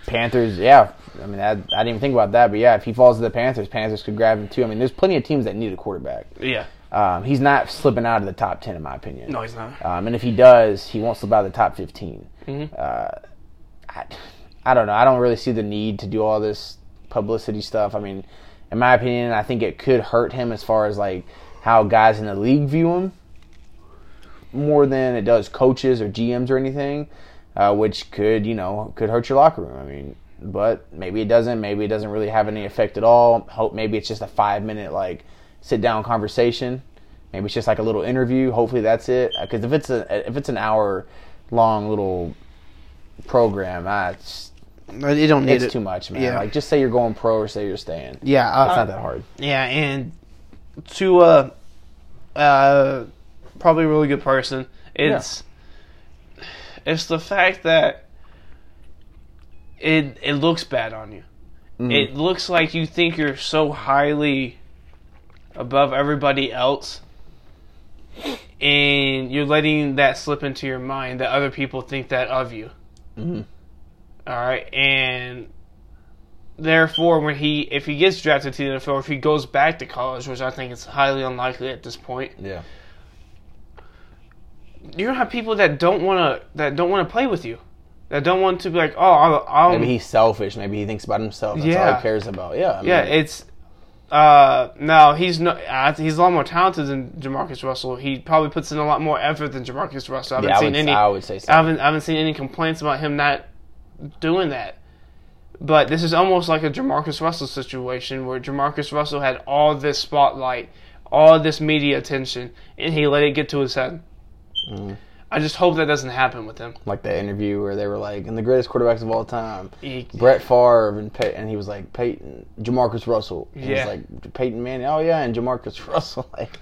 S1: Panthers, yeah. I mean, I, I didn't even think about that, but yeah, if he falls to the Panthers, Panthers could grab him too. I mean, there's plenty of teams that need a quarterback.
S2: Yeah.
S1: Um, he's not slipping out of the top ten, in my opinion.
S2: No, he's not.
S1: Um, and if he does, he won't slip out of the top 15.
S2: Mhm.
S1: Uh, I, I don't know. I don't really see the need to do all this publicity stuff. I mean, in my opinion, I think it could hurt him as far as like how guys in the league view him more than it does coaches or GMs or anything, uh, which could you know could hurt your locker room. I mean, but maybe it doesn't. Maybe it doesn't really have any effect at all. Hope maybe it's just a five minute like sit down conversation. Maybe it's just like a little interview. Hopefully that's it. Because if it's a if it's an hour long little program, ah, it's
S2: You don't need
S1: it's too much, man.
S2: Yeah.
S1: Like just say you're going pro or say you're staying.
S2: Yeah,
S1: It's
S2: uh,
S1: not that hard.
S2: Yeah, and to uh, uh, probably a really good person. It's it's the fact that it it looks bad on you.
S1: Mhm.
S2: It looks like you think you're so highly above everybody else, and you're letting that slip into your mind that other people think that of you.
S1: Mhm.
S2: All right, and therefore, when he if he gets drafted to the NFL, if he goes back to college, which I think is highly unlikely at this point,
S1: Yeah.
S2: You're gonna have people that don't want to that don't want to play with you, that don't want to be like, oh, I'll, I'll
S1: Maybe he's selfish. Maybe he thinks about himself. That's all
S2: Yeah.
S1: he cares about. Yeah. I mean,
S2: yeah, it's. Uh, no, he's no. Uh, he's a lot more talented than Jamarcus Russell. He probably puts in a lot more effort than Jamarcus Russell. I haven't
S1: yeah, I
S2: seen
S1: would,
S2: any.
S1: I would say so.
S2: I haven't I haven't seen any complaints about him not doing that. But this is almost like a Jamarcus Russell situation where Jamarcus Russell had all this spotlight, all this media attention, and he let it get to his head. I just hope that doesn't happen with him.
S1: like that interview where they were like, and the greatest quarterbacks of all time,
S2: He-
S1: Brett Favre and Pey- and he was like Peyton, Jamarcus Russell. And
S2: Yeah.
S1: He was like Peyton Manning. Oh yeah, and Jamarcus Russell. Like,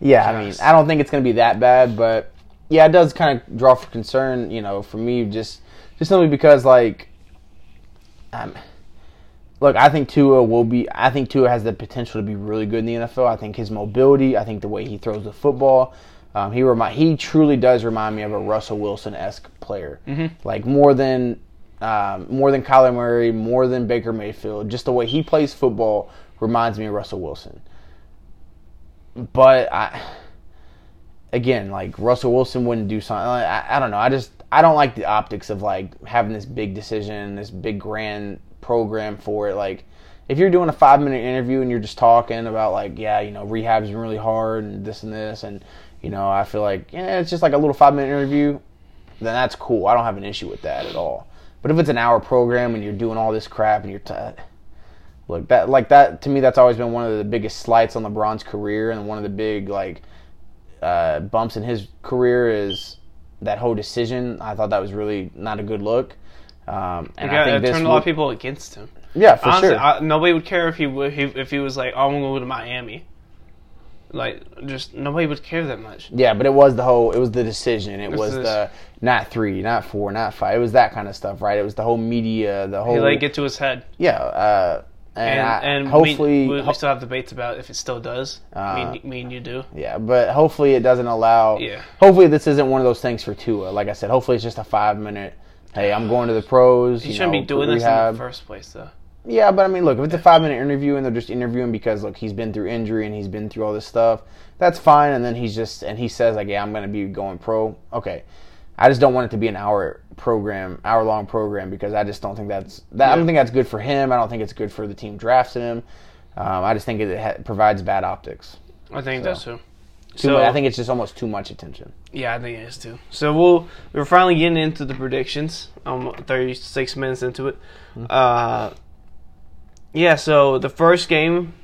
S1: yeah, I mean, I don't think it's gonna be that bad, but yeah, it does kind of draw for concern. You know, for me, just just simply because like, um, look, I think Tua will be. I think Tua has the potential to be really good in the NFL. I think his mobility. I think the way he throws the football. Um, he remi- he truly does remind me of a Russell Wilson esque player, like more than um, more than Kyler Murray, more than Baker Mayfield. Just the way he plays football reminds me of Russell Wilson. But I, again, like Russell Wilson wouldn't do something. I, I don't know. I just I don't like the optics of like having this big decision, this big grand program for it. Like if you're doing a five minute interview and you're just talking about like yeah, you know, rehab's been really hard and this and this, and you know, I feel like yeah, it's just like a little five minute interview. Then that's cool. I don't have an issue with that at all. But if it's an hour program and you're doing all this crap and you're t- look that like that to me that's always been one of the biggest slights on LeBron's career and one of the big like uh, bumps in his career is that whole decision. I thought that was really not a good look. Um, and
S2: Yeah,
S1: I think
S2: it
S1: this
S2: turned a lot of people against him.
S1: yeah for
S2: Honestly,
S1: sure.
S2: I, nobody would care if he, would, he if he was like, "Oh, I'm gonna go to Miami." Like, just nobody would care that much.
S1: Yeah, but it was the whole. It was the decision. It
S2: This
S1: was
S2: is-
S1: the not three, not four, not five. It was that kind of stuff, right? It was the whole media, the whole.
S2: He let it get to his head,
S1: yeah, uh, and,
S2: and
S1: I,
S2: and
S1: hopefully,
S2: we, we, still have debates about if it still does.
S1: Uh,
S2: me, me and you do.
S1: yeah, but hopefully it doesn't allow.
S2: Yeah.
S1: Hopefully this isn't one of those things for Tua. Like I said, hopefully it's just a five minute. Hey, I'm going to the pros.
S2: He
S1: you
S2: shouldn't
S1: know,
S2: be doing this in the first place, though.
S1: Yeah, but I mean, look, if it's a five minute interview and they're just interviewing because look, he's been through injury and he's been through all this stuff, that's fine. And then he's just and he says like, yeah, I'm going to be going pro. Okay, I just don't want it to be an hour program, hour long program because I just don't think that's that. I don't think that's good for him. I don't think it's good for the team drafting him. Um, I just think it ha- provides bad optics.
S2: I think
S1: So.
S2: that's too.
S1: Too
S2: So
S1: much, I think it's just almost too much attention.
S2: yeah, I think it is too. So we'll we're finally getting into the predictions. I'm 36 minutes into it.
S1: Hmm.
S2: Uh, yeah. So the first game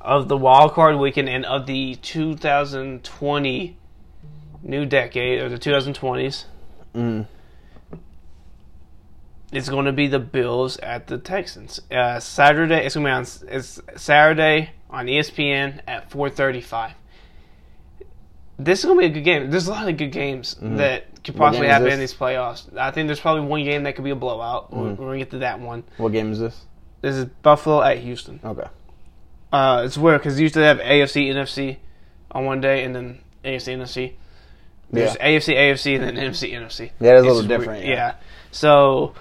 S2: of the wild card weekend and of the 2020 new decade or the 2020s
S1: Mm.
S2: is going to be the Bills at the Texans. Uh, Saturday. It's going to be on. It's Saturday on ESPN at 4:35. This is going to be a good game. There's a lot of good games that could possibly happen in these playoffs. I think there's probably one game that could be a blowout. We're, we're going to get to that one.
S1: What game is this?
S2: This is Buffalo at Houston.
S1: Okay.
S2: Uh, it's weird because usually they have AFC, NFC on one day, and then AFC, NFC. There's
S1: Yeah.
S2: AFC, AFC, and then NFC, NFC.
S1: Yeah, it's a little different.
S2: weird.
S1: Yeah.
S2: So,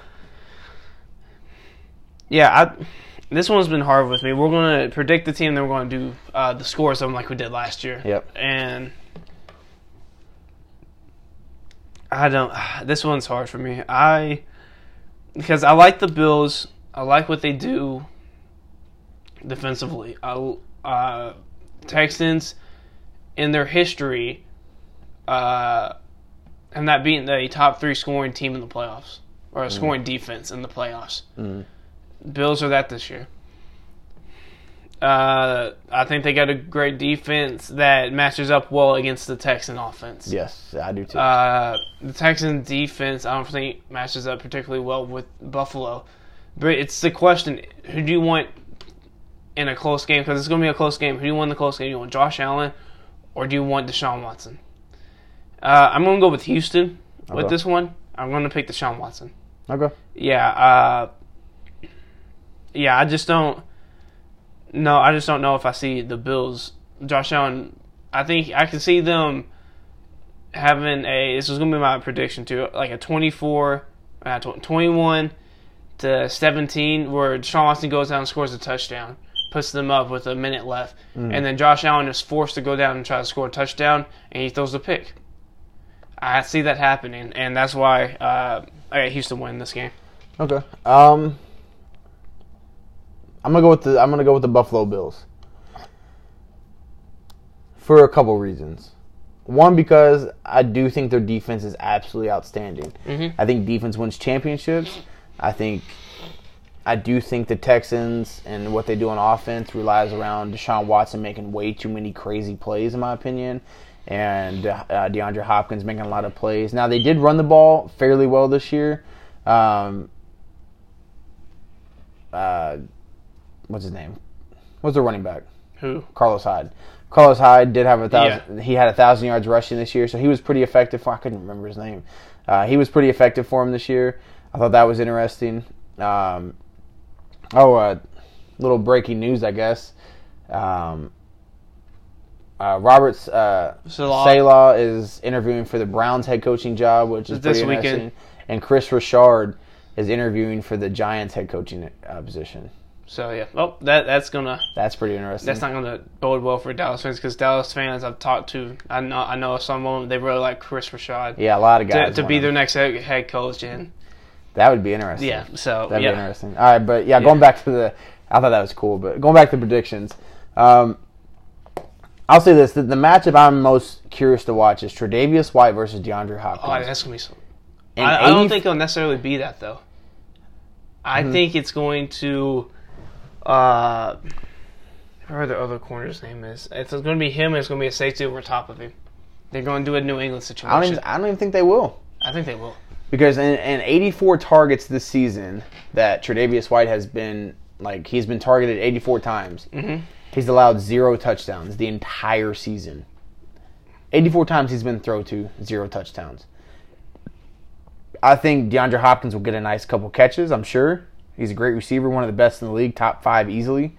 S2: yeah, I, this one's been hard with me. We're going to predict the team, then we're going to do uh, the scores of them like we did last year.
S1: Yep.
S2: And I don't. This one's hard for me. I because I like the Bills. I like what they do defensively. I, uh, Texans in their history uh, have not beaten a top three scoring team in the playoffs or a scoring defense in the playoffs.
S1: Mhm.
S2: Bills are that this year. Uh, I think they got a great defense that matches up well against the Texan offense.
S1: Yes, I do too.
S2: Uh, the Texan defense, I don't think matches up particularly well with Buffalo. But it's the question: Who do you want in a close game? Because it's going to be a close game. Who do you want in the close game? Do you want Josh Allen, or do you want Deshaun Watson? Uh, I'm going to go with Houston with this one. I'm going to pick Deshaun Watson.
S1: okay.
S2: Yeah, uh, yeah. I just don't. No, I just don't know if I see the Bills. Josh Allen. I think I can see them having a. This is going to be my prediction too. Like a 24, uh, 21 to 17, where Deshaun Watson goes down and scores a touchdown, puts them up with a minute left, and then Josh Allen is forced to go down and try to score a touchdown, and he throws a pick. I see that happening, and that's why uh, I got Houston win this game.
S1: Okay. Um, I'm gonna go with the I'm gonna go with the Buffalo Bills for a couple reasons. One, because I do think their defense is absolutely outstanding.
S2: Mhm.
S1: I think defense wins championships. I think I do think the Texans and what they do on offense relies around Deshaun Watson making way too many crazy plays, in my opinion, and uh, DeAndre Hopkins making a lot of plays. Now they did run the ball fairly well this year. Um, uh, what's his name? What's the running back?
S2: Who?
S1: Carlos Hyde. Carlos Hyde did have a thousand. He had a thousand yards rushing this year, so he was pretty effective. For, I couldn't remember his name. Uh, he was pretty effective for him this year. I thought that was interesting. Um, oh, uh, little breaking news, I guess. Um, uh, Roberts uh, Saleh. Is interviewing for the Browns head coaching job, which is
S2: This
S1: pretty
S2: weekend.
S1: interesting. And Kris Richard is interviewing for the Giants head coaching uh, position.
S2: So yeah, oh that that's gonna
S1: That's pretty interesting.
S2: that's not gonna bode well for Dallas fans because Dallas fans I've talked to I know I know some of them they really like Kris Richard
S1: yeah, a lot of guys
S2: to be
S1: want
S2: their next head, head coach and
S1: That would be interesting.
S2: yeah so
S1: That'd
S2: yeah
S1: be interesting. All right, but yeah, going back to the, I thought that was cool. But going back to predictions, um, I'll say this: the, the matchup I'm most curious to watch is Tre'Davious White versus DeAndre Hopkins.
S2: oh that's gonna be so. I, I don't
S1: 80
S2: think it'll necessarily be that though. I
S1: Mm-hmm.
S2: think it's going to. Uh, heard the other corner's name is. It's going to be him. and It's going to be a safety over top of him. They're going to do a New England situation.
S1: I don't even, I don't even think they will.
S2: I think they will.
S1: Because in, in 84 targets this season that Tre'Davious White has been like he's been targeted 84 times.
S2: Mhm.
S1: He's allowed zero touchdowns the entire season. 84 times he's been thrown to zero touchdowns. I think DeAndre Hopkins will get a nice couple catches. I'm sure he's a great receiver, one of the best in the league, top five easily.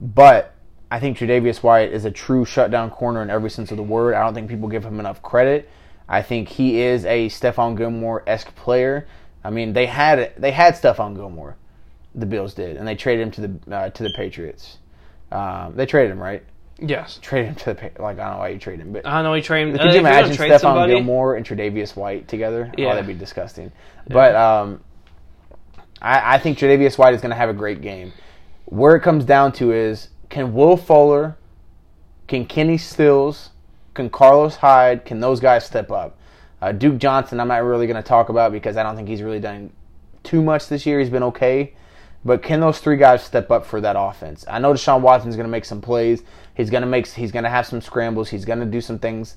S1: But I think Tre'Davious White is a true shutdown corner in every sense of the word. I don't think people give him enough credit. I think he is a Stephon Gilmore esque player. I mean, they had they had Stephon Gilmore, the Bills did, and they traded him to the uh, to the Patriots. Um, they traded him, right?
S2: Yes.
S1: Traded him to the like I don't know why you traded him, but
S2: I know he trained.
S1: could you imagine Stephon Gilmore and Tre'Davious White together? Oh,
S2: Yeah.
S1: that'd be disgusting. But um, I, I think Tre'Davious White is going to have a great game. Where it comes down to is can Will Fuller, can Kenny Stills, can Carlos Hyde, can those guys step up? Uh, Duke Johnson, I'm not really going to talk about because I don't think he's really done too much this year. He's been okay. But can those three guys step up for that offense? I know Deshaun Watson's going to make some plays. He's going to make. He's going to have some scrambles. He's going to do some things.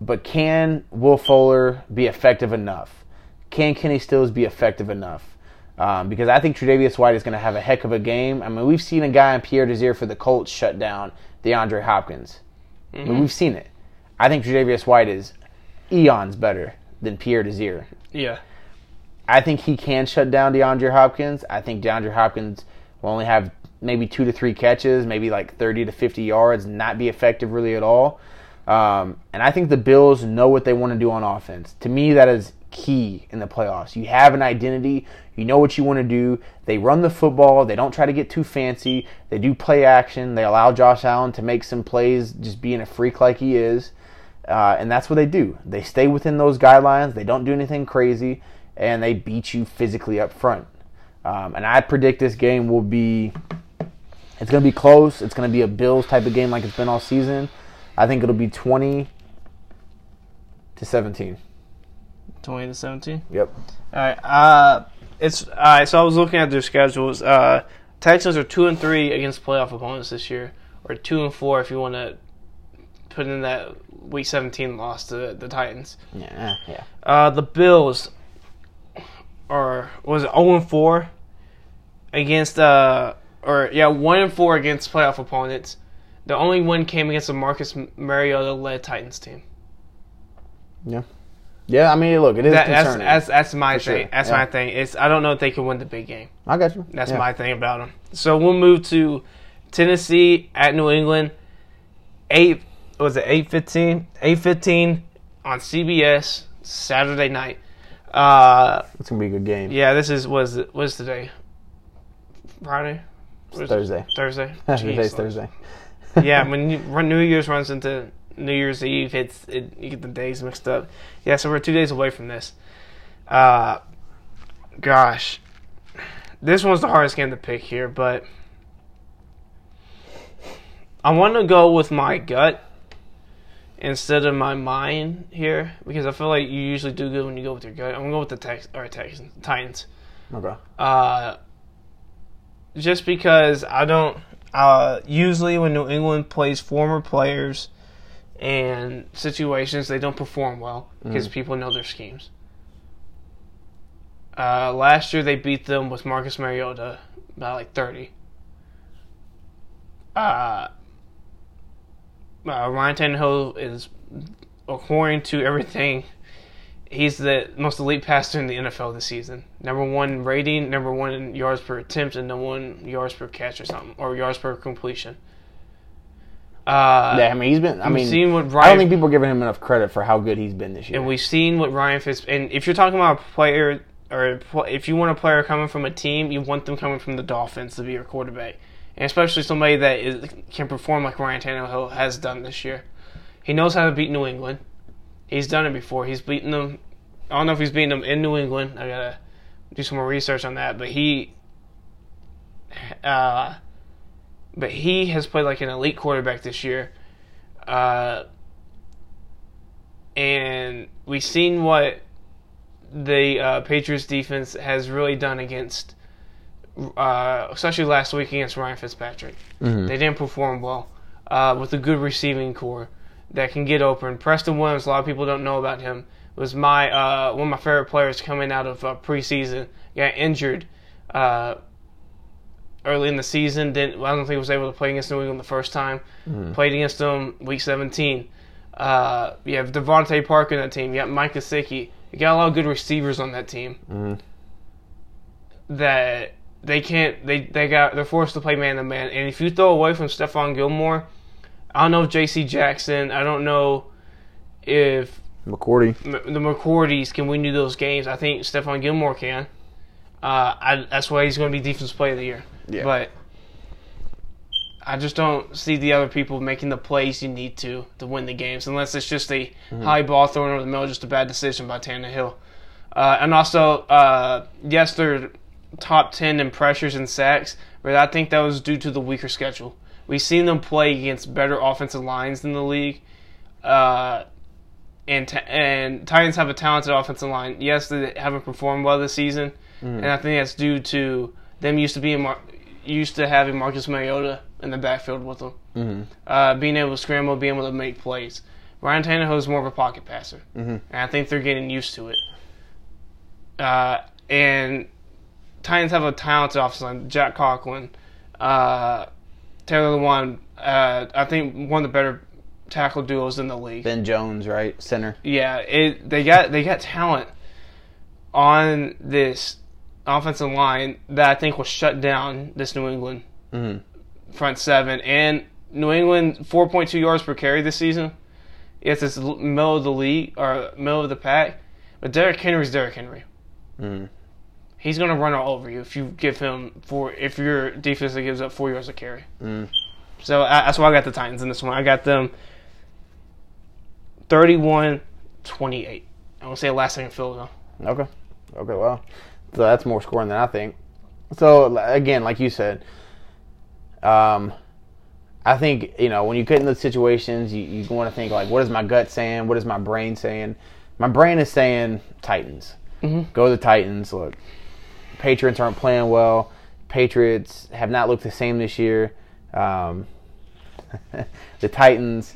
S1: But can Will Fuller be effective enough? Can Kenny Stills be effective enough? Um, because I think Tre'Davious White is going to have a heck of a game. I mean, we've seen a guy in Pierre Desir for the Colts shut down DeAndre Hopkins. I mean, we've seen it. I think Tre'Davious White is eons better than Pierre Desir.
S2: Yeah.
S1: I think he can shut down DeAndre Hopkins. I think DeAndre Hopkins will only have maybe two to three catches, maybe like 30 to 50 yards, not be effective really at all. Um, and I think the Bills know what they want to do on offense. To me, that is key in the playoffs. You have an identity, you know what you want to do. They run the football, they don't try to get too fancy, they do play action, they allow Josh Allen to make some plays, just being a freak like he is. Uh, and that's what they do. They stay within those guidelines, they don't do anything crazy, and they beat you physically up front. Um, and I predict this game will be. It's going to be close. It's going to be a Bills type of game like it's been all season. I think it'll be 20 to 17.
S2: Twenty to seventeen.
S1: Yep.
S2: All right. Uh, it's all right. So I was looking at their schedules. Uh, Texans are two and three against playoff opponents this year, or two and four if you want to put in that week seventeen loss to the Titans.
S1: Yeah. Yeah.
S2: Uh, the Bills are was it zero and four against uh or yeah one and four against playoff opponents. The only one came against the Marcus Mariota led Titans team.
S1: Yeah. Yeah. I mean, look, it is
S2: That, that's,
S1: concerning.
S2: that's that's my
S1: For sure,
S2: thing. That's
S1: yeah.
S2: my thing. It's I don't know if they can win the big game.
S1: I got you.
S2: That's
S1: Yeah.
S2: my thing about them. So we'll move to Tennessee at New England. Eight was it eight fifteen? Eight fifteen on CBS Saturday night. Uh,
S1: It's gonna be a good game.
S2: yeah, this is was was today. Friday. What is it?
S1: Thursday.
S2: Thursday.
S1: Today's
S2: Jeez,
S1: Thursday.
S2: yeah, when you, when New Year's runs into New Year's Eve, it's it, you get the days mixed up. Yeah, so we're two days away from this. Uh, gosh, this one's the hardest game to pick here, but I want to go with my gut instead of my mind here because I feel like you usually do good when you go with your gut. I'm gonna go with the Tex or Texans Titans.
S1: Okay.
S2: Uh, just because I don't. Uh, usually, when New England plays former players and situations, they don't perform well because people know their schemes. Uh, last year, they beat them with Marcus Mariota by like 30. Uh, uh, Ryan Tannehill is, according to everything, he's the most elite passer in the NFL this season. Number one rating, number one yards per attempt, and number one yards per catch or something, or yards per completion. Uh,
S1: Yeah, I mean, he's been. I mean,
S2: seen what Ryan, I
S1: don't think people are giving him enough credit for how good he's been this year.
S2: And we've seen what Ryan Fitz. And if you're talking about a player, or if you want a player coming from a team, you want them coming from the Dolphins to be your quarterback, and especially somebody that is, can perform like Ryan Tannehill has done this year. He knows how to beat New England. He's done it before. He's beaten them. I don't know if he's beaten them in New England. I gotta do some more research on that. But he, uh, but he has played like an elite quarterback this year. Uh, and we've seen what the uh, Patriots defense has really done against, uh, especially last week against Ryan Fitzpatrick.
S1: Mhm.
S2: They didn't perform well uh, with a good receiving core that can get open. Preston Williams, a lot of people don't know about him, was my uh, one of my favorite players coming out of uh, preseason. Got injured uh, early in the season. Didn't I don't think he was able to play against New England the first time. Played against them week 17. Uh, you have DeVante Parker in that team. You got Mike Gesicki. You got a lot of good receivers on that team.
S1: Mhm.
S2: That they can't. They they got. They're forced to play man to man. And if you throw away from Stephon Gilmore, I don't know if J.C. Jackson. I don't know if
S1: McCourty.
S2: M- the McCourties can win you those games. I think Stephon Gilmore can. Uh, I, that's why he's going to be Defensive Player of the Year.
S1: Yeah.
S2: But I just don't see the other people making the plays you need to to win the games, unless it's just a high ball thrown over the middle, just a bad decision by Tannehill. Uh, and also, uh, yes, they're top ten in pressures and sacks, but I think that was due to the weaker schedule. We've seen them play against better offensive lines in the league. Uh, and t- and Titans have a talented offensive line. Yes, they haven't performed well this season, and I think that's due to them used to being Mar- used to having Marcus Mariota in the backfield with them,
S1: Mhm.
S2: uh, being able to scramble, being able to make plays. Ryan Tannehill is more of a pocket passer,
S1: Mhm.
S2: and I think they're getting used to it. Uh, and Titans have a talented offensive line. Jack Conklin, uh, Taylor Lewan. Uh, I think one of the better tackle duos in the league.
S1: Ben Jones, right? Center.
S2: Yeah, it they got they got talent on this offensive line that I think will shut down this New England
S1: Mhm.
S2: front seven and New England 4.2 yards per carry this season. It's l- middle of the league or middle of the pack, but Derrick Henry's Derrick Henry.
S1: Mhm.
S2: He's gonna run all over you if you give him four. If your defense gives up four yards a carry.
S1: Mm.
S2: So I, that's why I got the Titans in this one. I got them 31-28. I want to say a last second field goal.
S1: Okay. Okay. Well, so that's more scoring than I think. So again, like you said, um, I think you know when you get in those situations, you, you want to think like, what is my gut saying? What is my brain saying? My brain is saying Titans.
S2: Mhm.
S1: Go the Titans. Look, Patriots aren't playing well. Patriots have not looked the same this year. Um, the Titans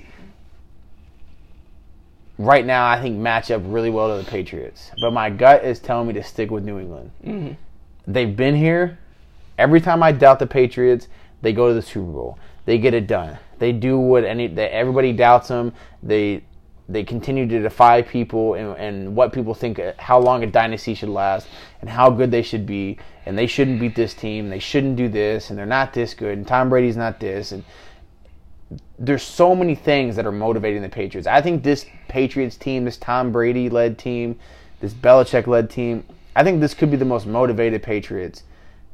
S1: right now I think match up really well to the Patriots. But my gut is telling me to stick with New England.
S2: Mhm.
S1: They've been here. Every time I doubt the Patriots, they go to the Super Bowl. They get it done. They do what any that everybody doubts them. They they continue to defy people and, and what people think how long a dynasty should last and how good they should be and they shouldn't beat this team. They shouldn't do this and they're not this good and Tom Brady's not this and there's so many things that are motivating the Patriots. I think this Patriots team, this Tom Brady led team, this Belichick led team, I think this could be the most motivated Patriots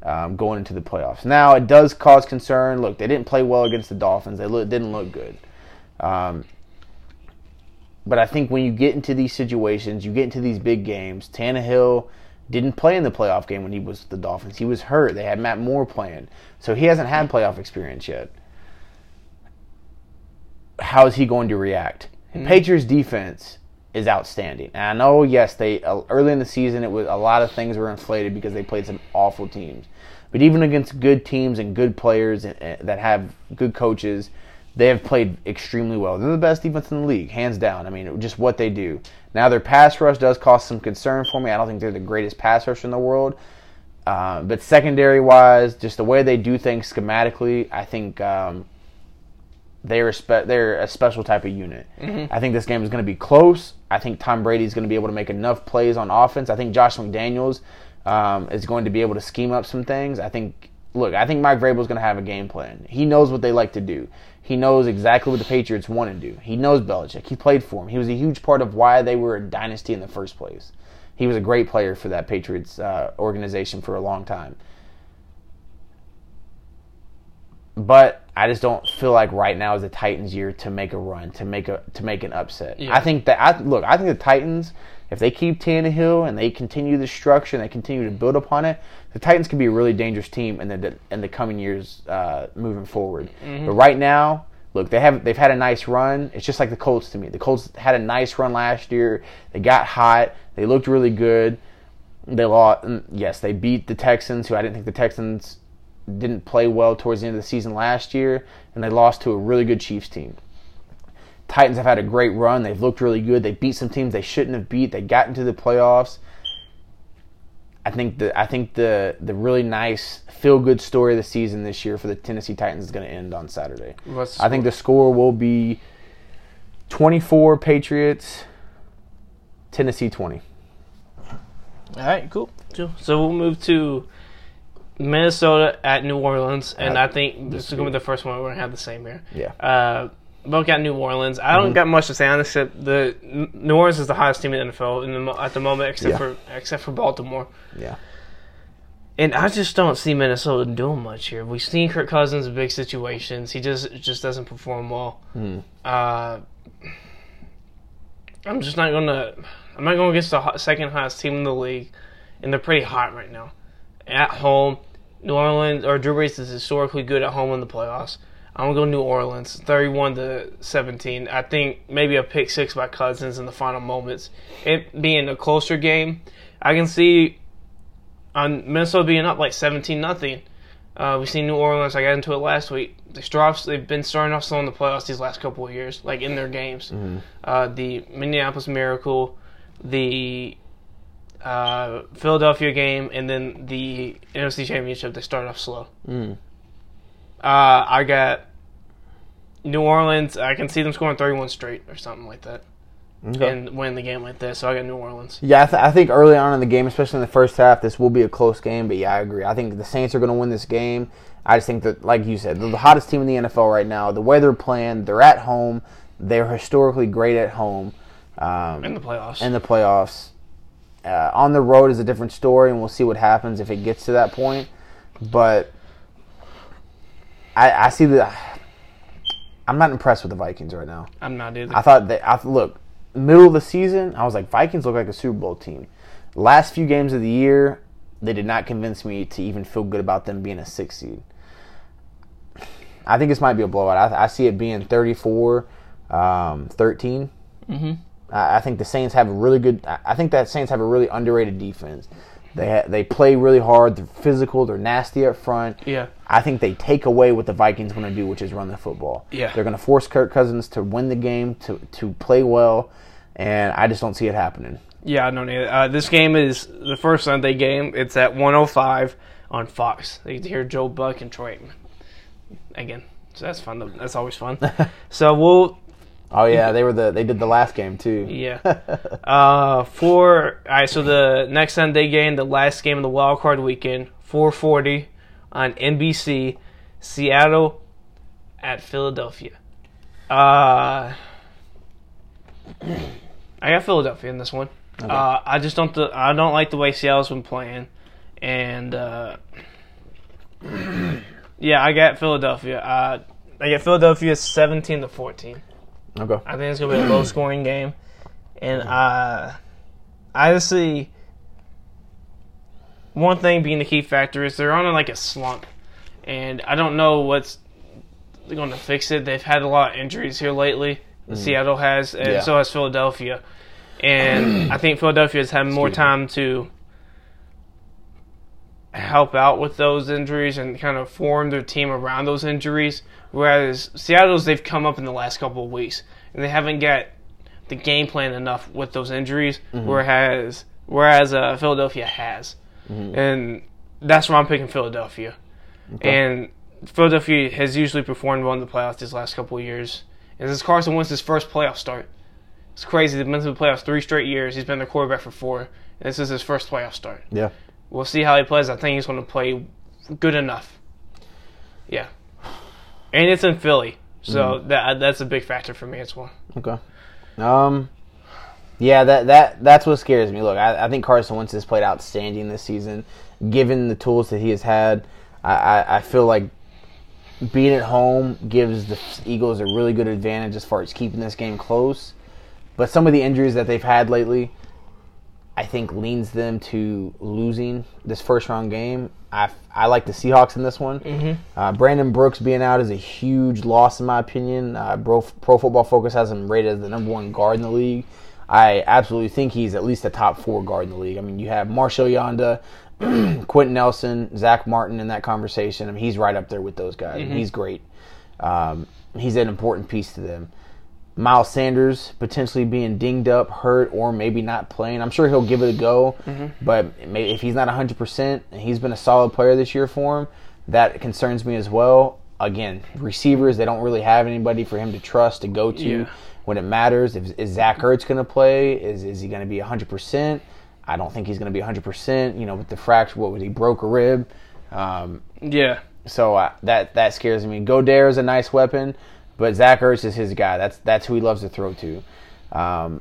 S1: um, going into the playoffs. Now, it does cause concern. Look, they didn't play well against the Dolphins. They look, didn't look good. Um, but I think when you get into these situations, you get into these big games. Tannehill didn't play in the playoff game when he was the Dolphins. He was hurt. They had Matt Moore playing, so he hasn't had playoff experience yet. How is he going to react? Patriots defense is outstanding. And I know, yes, they uh, early in the season it was a lot of things were inflated because they played some awful teams. But even against good teams and good players uh, uh, that have good coaches, they have played extremely well. They're the best defense in the league, hands down. I mean, just what they do. Now their pass rush does cause some concern for me. I don't think they're the greatest pass rush in the world. Uh, but secondary wise, just the way they do things schematically, I think um, they're a spe- they're a special type of unit. I think this game is going to be close. I think Tom Brady is going to be able to make enough plays on offense. I think Josh McDaniels um, is going to be able to scheme up some things. I think look, I think Mike Vrabel is going to have a game plan. He knows what they like to do. He knows exactly what the Patriots want to do. He knows Belichick. He played for him. He was a huge part of why they were a dynasty in the first place. He was a great player for that Patriots uh, organization for a long time. But I just don't feel like right now is the Titans' year to make a run, to make a to make an upset.
S2: Yeah.
S1: I think that I look. I think the Titans, if they keep Tannehill and they continue the structure and they continue to build upon it, the Titans could be a really dangerous team in the in the coming years uh, moving forward. But right now, look, they have they've had a nice run. It's just like the Colts to me. The Colts had a nice run last year. They got hot. They looked really good. They lost. Yes, they beat the Texans, who I didn't think the Texans didn't play well towards the end of the season last year, and they lost to a really good Chiefs team. Titans have had a great run. They've looked really good. They beat some teams they shouldn't have beat. They got into the playoffs. I think the I think the the really nice feel good story of the season this year for the Tennessee Titans is going to end on Saturday. I think the score will be 24 Patriots, Tennessee 20.
S2: All right. Cool. So we'll move to Minnesota at New Orleans, and
S1: Uh,
S2: I think this is going to be the first one we're going to have the same here.
S1: Yeah.
S2: Uh, both got New Orleans. I don't got much to say on this. Except the New Orleans is the hottest team in the NFL in the, at the moment, except
S1: Yeah.
S2: for except for Baltimore.
S1: Yeah.
S2: And I just don't see Minnesota doing much here. We've seen Kirk Cousins in big situations. He just just doesn't perform well. Uh, I'm just not gonna. I'm not going against the second hottest team in the league, and they're pretty hot right now. At home, New Orleans or Drew Brees is historically good at home in the playoffs. I'm gonna go New Orleans, 31 to 17. I think maybe a pick six by Cousins in the final moments. It being a closer game, I can see on Minnesota being up like 17 nothing. Uh, we've seen New Orleans. I got into it last week. They start off, they've been starting off slow in the playoffs these last couple of years, like in their games. Uh, the Minneapolis Miracle, the uh, Philadelphia game, and then the NFC Championship. They start off slow.
S1: Mm.
S2: Uh, I got New Orleans. I can see them scoring 31 straight or something like that,
S1: Okay.
S2: and win the game like this. So I got New Orleans.
S1: Yeah, I, th- I think early on in the game, especially in the first half, this will be a close game. But yeah, I agree. I think the Saints are going to win this game. I just think that, like you said, they're the hottest team in the NFL right now. The way they're playing, they're at home. They're historically great at home. Um,
S2: In the playoffs.
S1: in the playoffs. Uh, on the road is a different story, and we'll see what happens if it gets to that point. But I, I see the. I'm not impressed with the Vikings right now.
S2: I'm not either.
S1: I thought they. I look middle of the season. I was like Vikings look like a Super Bowl team. Last few games of the year, they did not convince me to even feel good about them being a six seed. I think this might be a blowout. I, I see it being 34 um, 13.
S2: mm-hmm.
S1: I think the Saints have a really good. I- I think that Saints have a really underrated defense. They ha- they play really hard. They're physical. They're nasty up front.
S2: Yeah.
S1: I think they take away what the Vikings want to do, which is run the football.
S2: Yeah.
S1: They're going to force Kirk Cousins to win the game, to to play well, and I just don't see it happening.
S2: Yeah, I don't either. Uh, this game is the first Sunday game. It's at 105 on Fox. You get to hear Joe Buck and Troy Aikman again. So that's fun. That's always fun. so we'll
S1: Oh yeah, they were the they did the last game too.
S2: yeah. Uh, for all right. So the next Sunday game, the last game of the wild card weekend, 4:40 on NBC, Seattle at Philadelphia. Uh, I got Philadelphia in this one. Uh, I just don't. th- I don't like the way Seattle's been playing, and uh, yeah, I got Philadelphia. Uh, I got Philadelphia 17 to 14.
S1: Okay.
S2: I think it's gonna be a low scoring game, and uh, I see one thing being the key factor is they're on like a slump, and I don't know what's going to fix it. They've had a lot of injuries here lately. Seattle has, and
S1: Yeah.
S2: so has Philadelphia, and I think Philadelphia has had more
S1: Excuse me.
S2: time to help out with those injuries and kind of form their team around those injuries. Whereas Seattle's they've come up in the last couple of weeks and they haven't got the game plan enough with those injuries. Whereas whereas uh, Philadelphia has, and that's why I'm picking Philadelphia. And Philadelphia has usually performed well in the playoffs these last couple of years. And this is Carson his first playoff start. It's crazy. They've been to the playoffs three straight years. He's been the quarterback for four. And this is his first playoff start.
S1: Yeah.
S2: We'll see how he plays. I think he's going to play good enough. Yeah. And it's in Philly. So
S1: Mm-hmm.
S2: that that's a big factor for me as well.
S1: Okay. Um. Yeah, that that that's what scares me. Look, I, I think Carson Wentz has played outstanding this season, given the tools that he has had. I, I, I feel like being at home gives the Eagles a really good advantage as far as keeping this game close. But some of the injuries that they've had lately, I think leans them to losing this first round game. I, I like the Seahawks in this one. Uh, Brandon Brooks being out is a huge loss in my opinion. Uh, Pro, Pro Football Focus has him rated as the number one guard in the league. I absolutely think he's at least a top four guard in the league. I mean, you have Marshal Yanda, Quenton Nelson, Zack Martin in that conversation. I mean, he's right up there with those guys. He's great. Um, he's an important piece to them. Miles Sanders potentially being dinged up, hurt, or maybe not playing. I'm sure he'll give it a go, but if he's not 100% and he's been a solid player this year for him, that concerns me as well. Again, receivers, they don't really have anybody for him to trust to go to
S2: Yeah.
S1: when it matters. If, is Zach Ertz going to play? Is, is he going to be 100%? I don't think he's going to be 100%. You know, with the fracture, what was he, broke a rib? Um,
S2: Yeah,
S1: so uh, that that scares me. Goedert is a nice weapon, but Zach Ertz is his guy. That's that's who he loves to throw to. Um,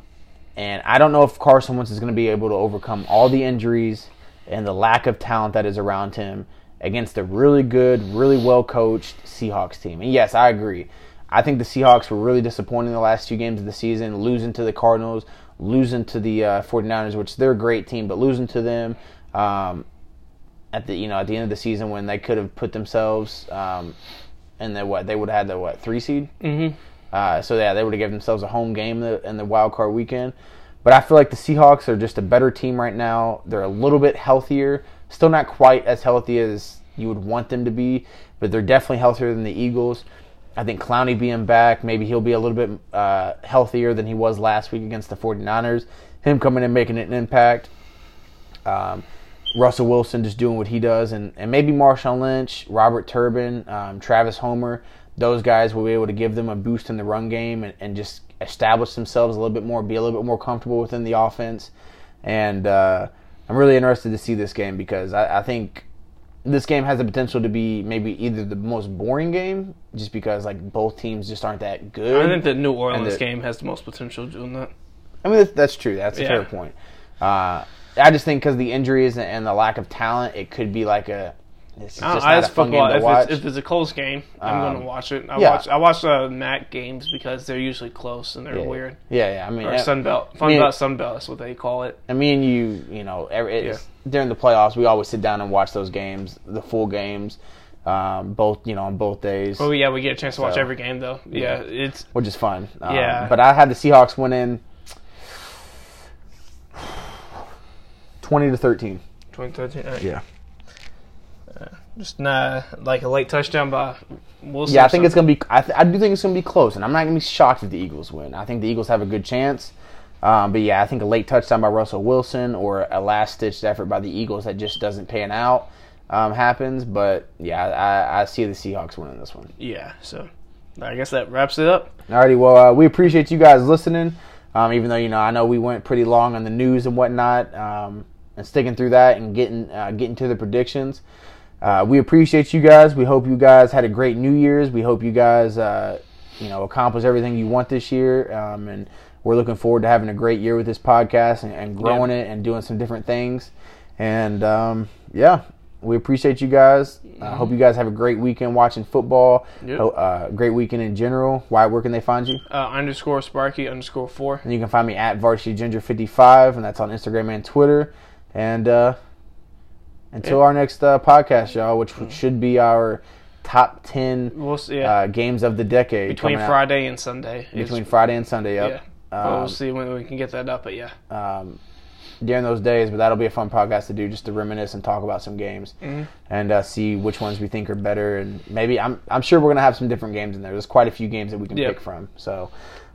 S1: and I don't know if Carson Wentz is going to be able to overcome all the injuries and the lack of talent that is around him against a really good, really well coached Seahawks team. And yes, I agree. I think the Seahawks were really disappointing the last two games of the season, losing to the Cardinals, losing to the uh, 49ers, which they're a great team, but losing to them. Um, at the you know at the end of the season when they could have put themselves um, in then what they would have had the what three seed.
S2: Mhm.
S1: Uh, so yeah, they would have given themselves a home game in the, in the wild card weekend. But I feel like the Seahawks are just a better team right now. They're a little bit healthier, still not quite as healthy as you would want them to be, but they're definitely healthier than the Eagles. I think Clowney being back, maybe he'll be a little bit uh, healthier than he was last week against the 49ers. Him coming in making an impact. Um, Russell Wilson just doing what he does, and, and maybe Marshawn Lynch, Robert Turbin, um, Travis Homer, those guys will be able to give them a boost in the run game and, and just establish themselves a little bit more, be a little bit more comfortable within the offense. And uh, I'm really interested to see this game because I, I think this game has the potential to be maybe either the most boring game, just because like both teams just aren't that good.
S2: I think the New Orleans
S1: the-
S2: game has the most potential doing that.
S1: I mean, that's, that's true. That's a
S2: Yeah.
S1: fair point. Uh, I just think because the injuries and the lack of talent, it could be like a. It's just
S2: I,
S1: not
S2: I
S1: a
S2: just
S1: fun game
S2: football.
S1: to
S2: If
S1: watch.
S2: it's, if it's a close game, I'm
S1: Um,
S2: going to watch it. I
S1: yeah.
S2: watch I watch uh, MAC games because they're usually close and they're
S1: yeah,
S2: weird.
S1: Yeah, yeah. I mean,
S2: Or
S1: yeah,
S2: Sun Belt, Fun
S1: mean-
S2: Belt, Sun Belt. That's what they call it.
S1: and me and you, you know, every, it's, during the playoffs, we always sit down and watch those games, the full games, um, both you know on both days,
S2: Oh yeah, we get a chance to watch
S1: So,
S2: every game though. Yeah, it's
S1: which is fun. Um,
S2: Yeah.
S1: But I had the Seahawks win in twenty to thirteen.
S2: 2013. uh,
S1: Yeah.
S2: Just nah, like a late touchdown by Wilson.
S1: Yeah, I think it's gonna be. I, th- I do think it's gonna be close, and I'm not gonna be shocked if the Eagles win. I think the Eagles have a good chance. Um, but yeah, I think a late touchdown by Russell Wilson or a last ditch effort by the Eagles that just doesn't pan out um, happens. But yeah, I, I see the Seahawks winning this one.
S2: Yeah, so I guess that wraps it up.
S1: Alrighty, well, uh, we appreciate you guys listening. Um, even though you know, I know we went pretty long on the news and whatnot, um, and sticking through that and getting uh, getting to the predictions. Uh, we appreciate you guys. We hope you guys had a great New Year's. We hope you guys, uh, you know, accomplish everything you want this year. Um, and we're looking forward to having a great year with this podcast and, and growing it and doing some different things. And um, yeah, we appreciate you guys. I hope you guys have a great weekend watching football.
S2: Yep.
S1: Uh, great weekend in general. Why? Where can they find you?
S2: Uh, underscore Sparky underscore four.
S1: And you can find me at Varsity Ginger 55, and that's on Instagram and Twitter. And uh, until our next uh, podcast, y'all, which should be our top 10
S2: We'll. Yeah,
S1: uh, games of the decade.
S2: between
S1: coming out.
S2: Friday and Sunday. is-
S1: Between Friday and Sunday,
S2: yeah.
S1: yep.
S2: But
S1: Um,
S2: we'll see when we can get that up. But yeah,
S1: um, during those days, but that'll be a fun podcast to do just to reminisce and talk about some games
S2: Mhm.
S1: and uh, see which ones we think are better. And maybe I'm, I'm sure we're going to have some different games in there. There's quite a few games that we can
S2: Yeah.
S1: pick from. So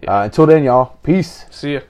S1: uh, until then, y'all, peace.
S2: see ya.